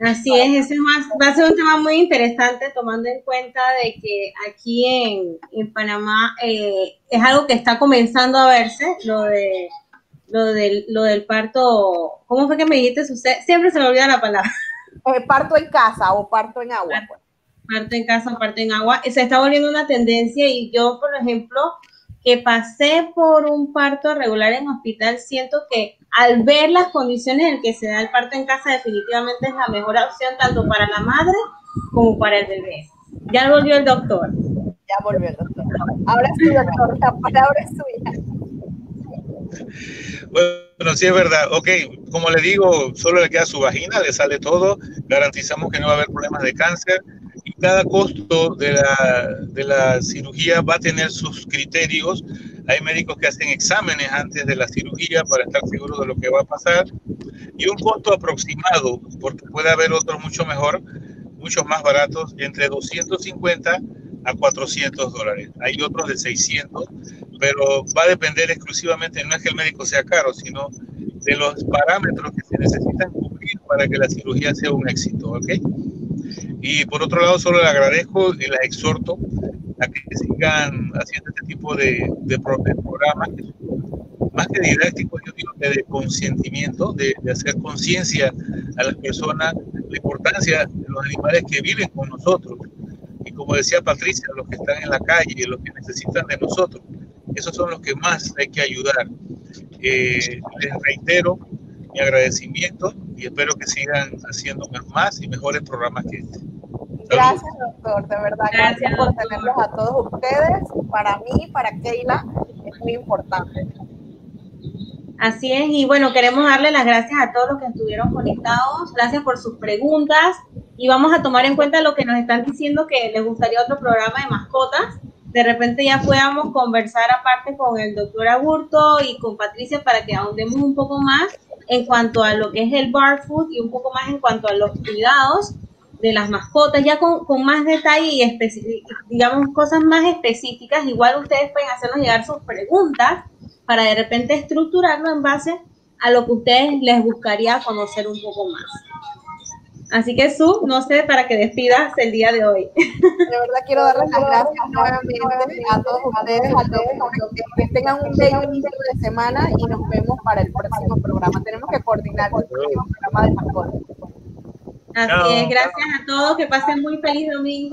Así es, ese va a ser un tema muy interesante tomando en cuenta de que aquí en, en Panamá eh, es algo que está comenzando a verse, lo de lo del, lo del parto, ¿cómo fue que me dijiste? Siempre se me olvida la palabra. Eh, parto en casa o parto en agua. Pues. Parto en casa, parto en agua. Se está volviendo una tendencia y yo, por ejemplo, que pasé por un parto regular en hospital, siento que al ver las condiciones en que se da el parto en casa, definitivamente es la mejor opción tanto para la madre como para el bebé. Ya volvió el doctor. Ya volvió el doctor. Ahora sí, doctor, la palabra es suya. Bueno, sí es verdad. Ok, como le digo, solo le queda su vagina, le sale todo, garantizamos que no va a haber problemas de cáncer cada costo de la, de la cirugía va a tener sus criterios. Hay médicos que hacen exámenes antes de la cirugía para estar seguros de lo que va a pasar y un costo aproximado, porque puede haber otros mucho mejor, muchos más baratos, entre 250 a 400 dólares. Hay otros de 600, pero va a depender exclusivamente, no es que el médico sea caro, sino de los parámetros que se necesitan cumplir para que la cirugía sea un éxito, ¿ok? Y por otro lado, solo le agradezco y la exhorto a que sigan haciendo este tipo de, de, programas, más que didácticos, yo digo que de consentimiento, de, de hacer conciencia a las personas la importancia de los animales que viven con nosotros. Y como decía Patricia, los que están en la calle, los que necesitan de nosotros, esos son los que más hay que ayudar. Eh, les reitero mi agradecimiento y espero que sigan haciendo más y mejores programas que este. Gracias, doctor, de verdad. Gracias, por tenerlos a todos ustedes. Para mí, para Keila, es muy importante. Así es, y bueno, queremos darle las gracias a todos los que estuvieron conectados. Gracias por sus preguntas y vamos a tomar en cuenta lo que nos están diciendo que les gustaría otro programa de mascotas. De repente ya podamos conversar aparte con el doctor Aburto y con Patricia para que ahondemos un poco más en cuanto a lo que es el bar food y un poco más en cuanto a los cuidados de las mascotas, ya con, con más detalle y digamos cosas más específicas. Igual ustedes pueden hacernos llegar sus preguntas para de repente estructurarlo en base a lo que ustedes les buscaría conocer un poco más. Así que Su, no sé para que despidas el día de hoy. De verdad quiero darles las gracias nuevamente a todos ustedes, a todos que tengan un bello inicio de semana y nos vemos para el próximo programa. Tenemos que coordinar el próximo programa de mascotas. Así es, gracias a todos, que pasen muy feliz domingo.